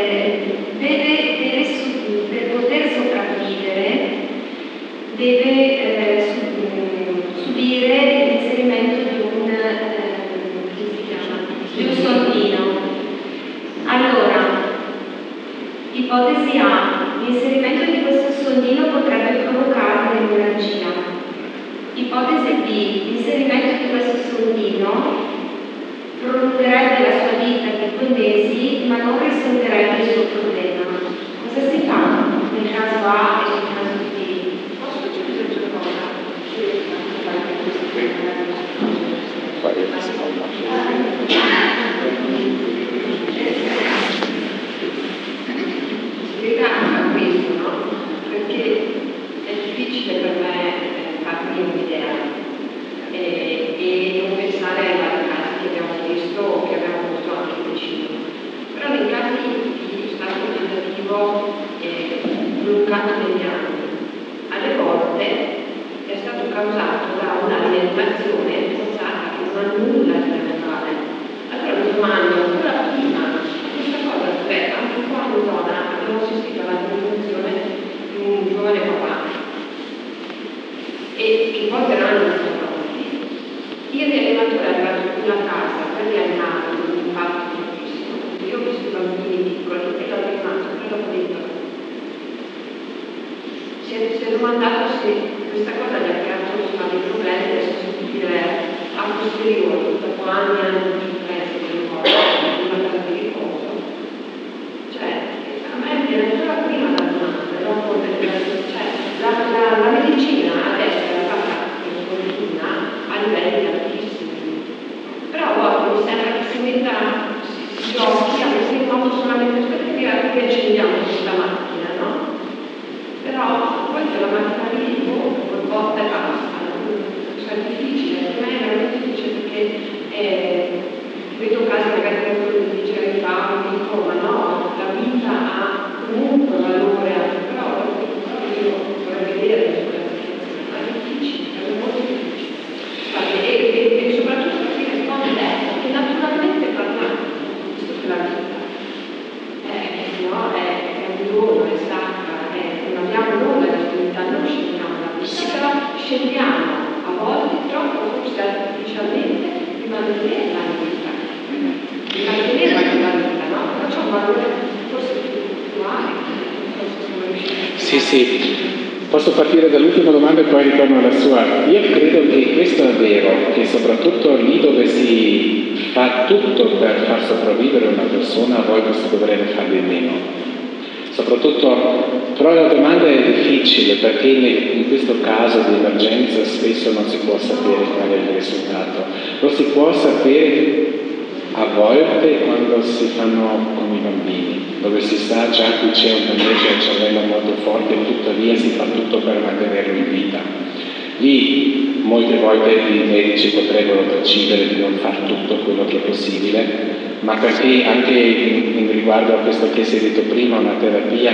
si è detto prima, una terapia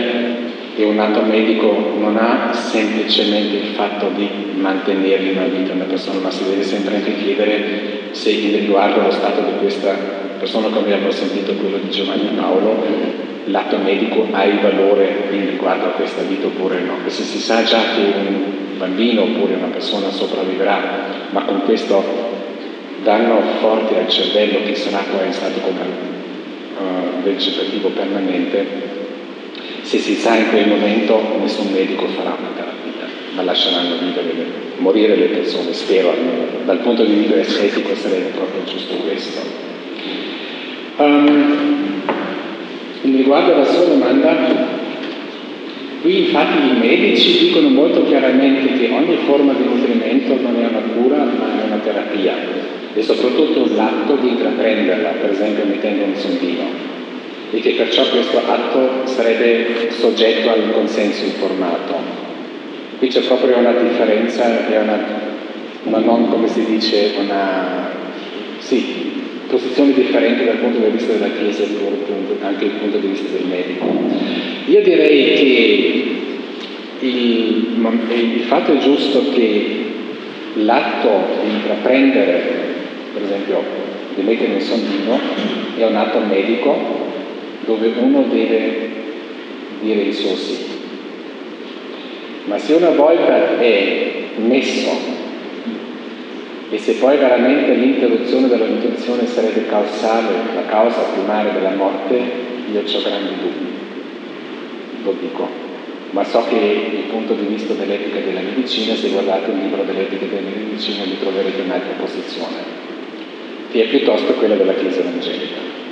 e un atto medico non ha semplicemente il fatto di mantenere in vita una persona, ma si deve sempre anche chiedere se in riguardo allo stato di questa persona, come abbiamo sentito quello di Giovanni Paolo, l'atto medico ha il valore in riguardo a questa vita oppure no. E se si sa già che un bambino oppure una persona sopravviverà, ma con questo danno forte al cervello che sarà poi in stato come vegetativo permanente, se si sa in quel momento nessun medico farà una terapia, ma lasceranno vivere morire le persone, spero almeno. Dal punto di vista estetico sarebbe proprio giusto questo. Um, in riguardo alla sua domanda, qui infatti i medici dicono molto chiaramente che ogni forma di nutrimento non è una cura ma è una terapia e soprattutto l'atto di intraprenderla, per esempio mettendo un sondino e che perciò questo atto sarebbe soggetto al consenso informato. Qui c'è proprio una differenza e una, una non, come si dice, una sì, posizione differente dal punto di vista della Chiesa e anche dal punto di vista del medico. Io direi che il, il fatto è giusto che l'atto di intraprendere, per esempio di mettere un sondino, è un atto medico dove uno deve dire il suo sì. Ma se una volta è messo e se poi veramente l'interruzione della nutrizione sarebbe causale, la causa primaria della morte, io ho grandi dubbi, lo dico. Ma so che dal punto di vista dell'etica della medicina, se guardate il libro dell'etica della medicina, vi troverete un'altra posizione, che è piuttosto quella della Chiesa evangelica.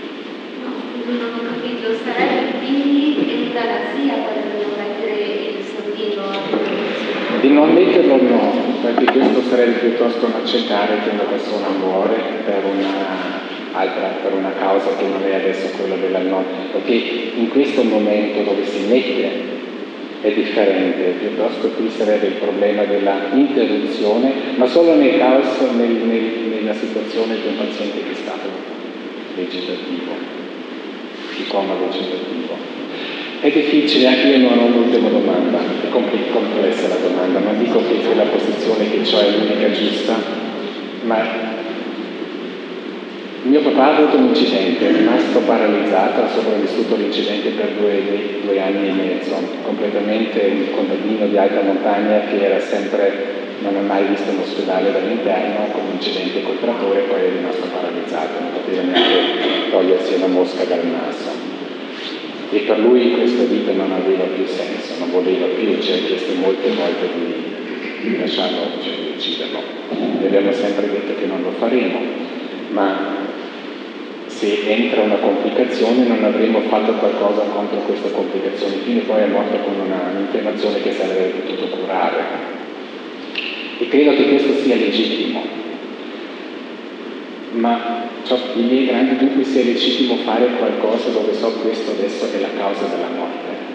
No, non di non metterlo no, perché questo sarebbe piuttosto un accettare che una persona muore per una, per una causa che non è adesso quella della no, perché in questo momento dove si mette è differente, piuttosto qui sarebbe il problema della interruzione, ma solo nel caso, nel, nel, nella situazione di un paziente che è stato vegetativo, di coma vegetativo. È difficile, anche io non ho l'ultima domanda, è complessa la domanda, non dico che quella posizione che ho è l'unica giusta, ma mio papà ha avuto un incidente, è rimasto paralizzato, ha sopravvissuto l'incidente per due, due, anni e mezzo, completamente un contadino di alta montagna che era sempre, non ha mai visto un ospedale dall'interno, con un incidente col trattore e poi è rimasto paralizzato, non poteva neanche togliersi una mosca dal naso. e per lui questa vita non aveva più senso, non voleva più, ci ha chiesto molte volte di, di lasciarlo, cioè di ucciderlo. E abbiamo sempre detto che non lo faremo, ma se entra una complicazione non avremo fatto qualcosa contro questa complicazione, quindi poi è morto con una, un'infiammazione che si avrebbe potuto curare. E credo che questo sia legittimo, ma ho i miei grandi dubbi è legittimo fare qualcosa dove so questo adesso è la causa della morte.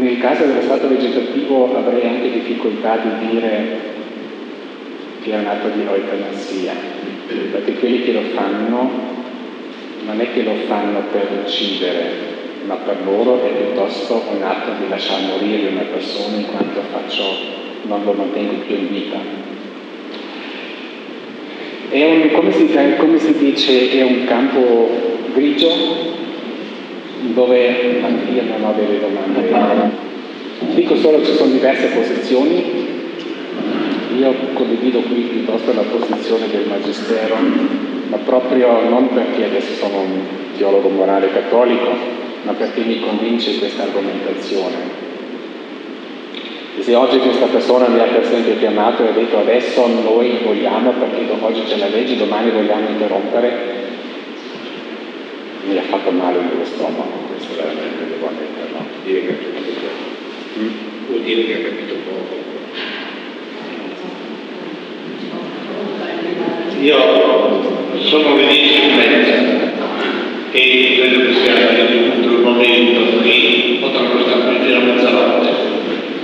Nel caso dello stato vegetativo avrei anche difficoltà di dire che è un atto di eutanasia, perché quelli che lo fanno non è che lo fanno per uccidere, ma per loro è piuttosto un atto di lasciar morire una persona in quanto faccio, non lo mantengo più in vita. È un, come, si, come si dice, è un campo grigio dove anche io non ho delle domande. Dico solo che ci sono diverse posizioni, io condivido qui piuttosto la posizione del Magistero, ma proprio non perché adesso sono un teologo morale cattolico, ma perché mi convince questa argomentazione. E se oggi questa persona mi ha per esempio chiamato e ha detto adesso noi vogliamo, perché oggi c'è la legge, domani vogliamo interrompere, mi ha fatto male nello stomaco, questo veramente devo ammetterlo. Dire che ha capito poco. Mm? Vuol dire che ha capito poco. Io sono dieci e mezza e credo che sia giunto il momento qui, potremmo stare qui fino a mezzanotte.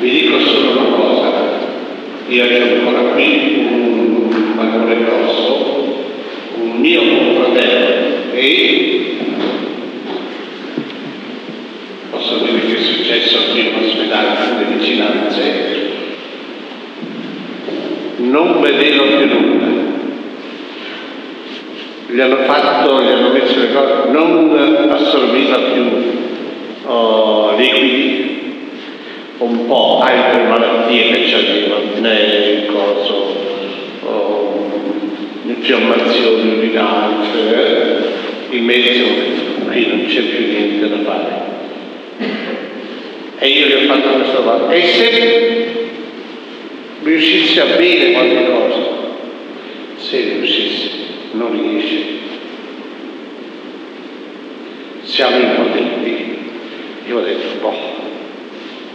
Vi dico solo una cosa, io ho ancora qui un vagone grosso, un mio confratello e posso dire che è successo qui in ospedale nelle vicinanze, non vedeva più nulla. Gli hanno fatto, gli hanno messo le cose, non assorbiva più oh, liquidi, un po' altre malattie che c'avevano, né coso, oh, infiammazioni urinari, eh, i medici hanno qui non c'è più niente da fare. E io gli ho fatto questo fatto. E se riuscissi a bere qualche cosa, se riuscissi non riesce. Siamo impotenti. Io ho detto, boh,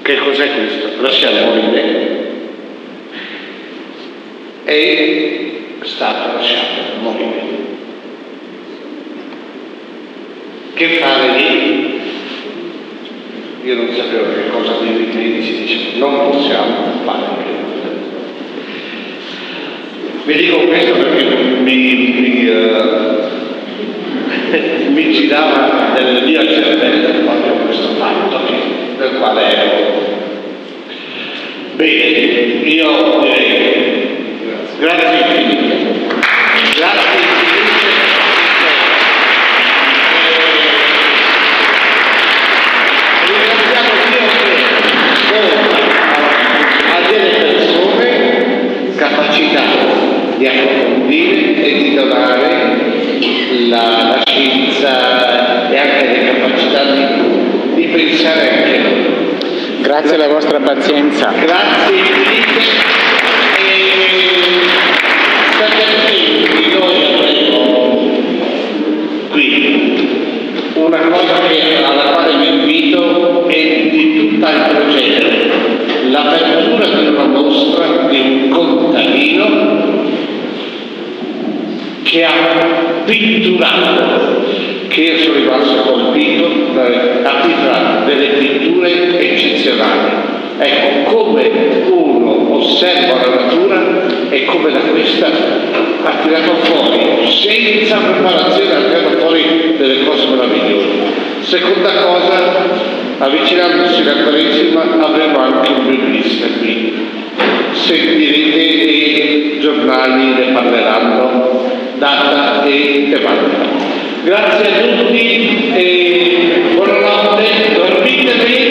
che cos'è questo? Lasciamo morire. È stato lasciato morire. Che fare lì? Io non sapevo che cosa dire i medici, dice, non possiamo fare più. Vi dico questo perché mi, mi, uh, [LAUGHS] mi girava nel mio cervello proprio questo fatto del quale ero. Bene, io direi grazie infinite. Ringraziamo Dio che a delle persone capacità di approfondire e di donare la, la scienza e anche le capacità di, di pensare anche noi. Grazie alla vostra pazienza. Grazie infinite e qui una cosa che, alla quale vi invito è di tutt'altro genere, l'apertura di una mostra di un contadino che ha pitturato, che io sono rimasto colpito, ha pitturato delle pitture eccezionali. Ecco, come uno osserva la natura e come da questa ha tirato fuori, senza preparazione, ha tirato fuori delle cose meravigliose. Seconda cosa, avvicinandosi alla Quaresima avremo anche un biblista qui. Sentirete i giornali ne parleranno, data e tematica. Grazie a tutti e buonanotte, dormite bene.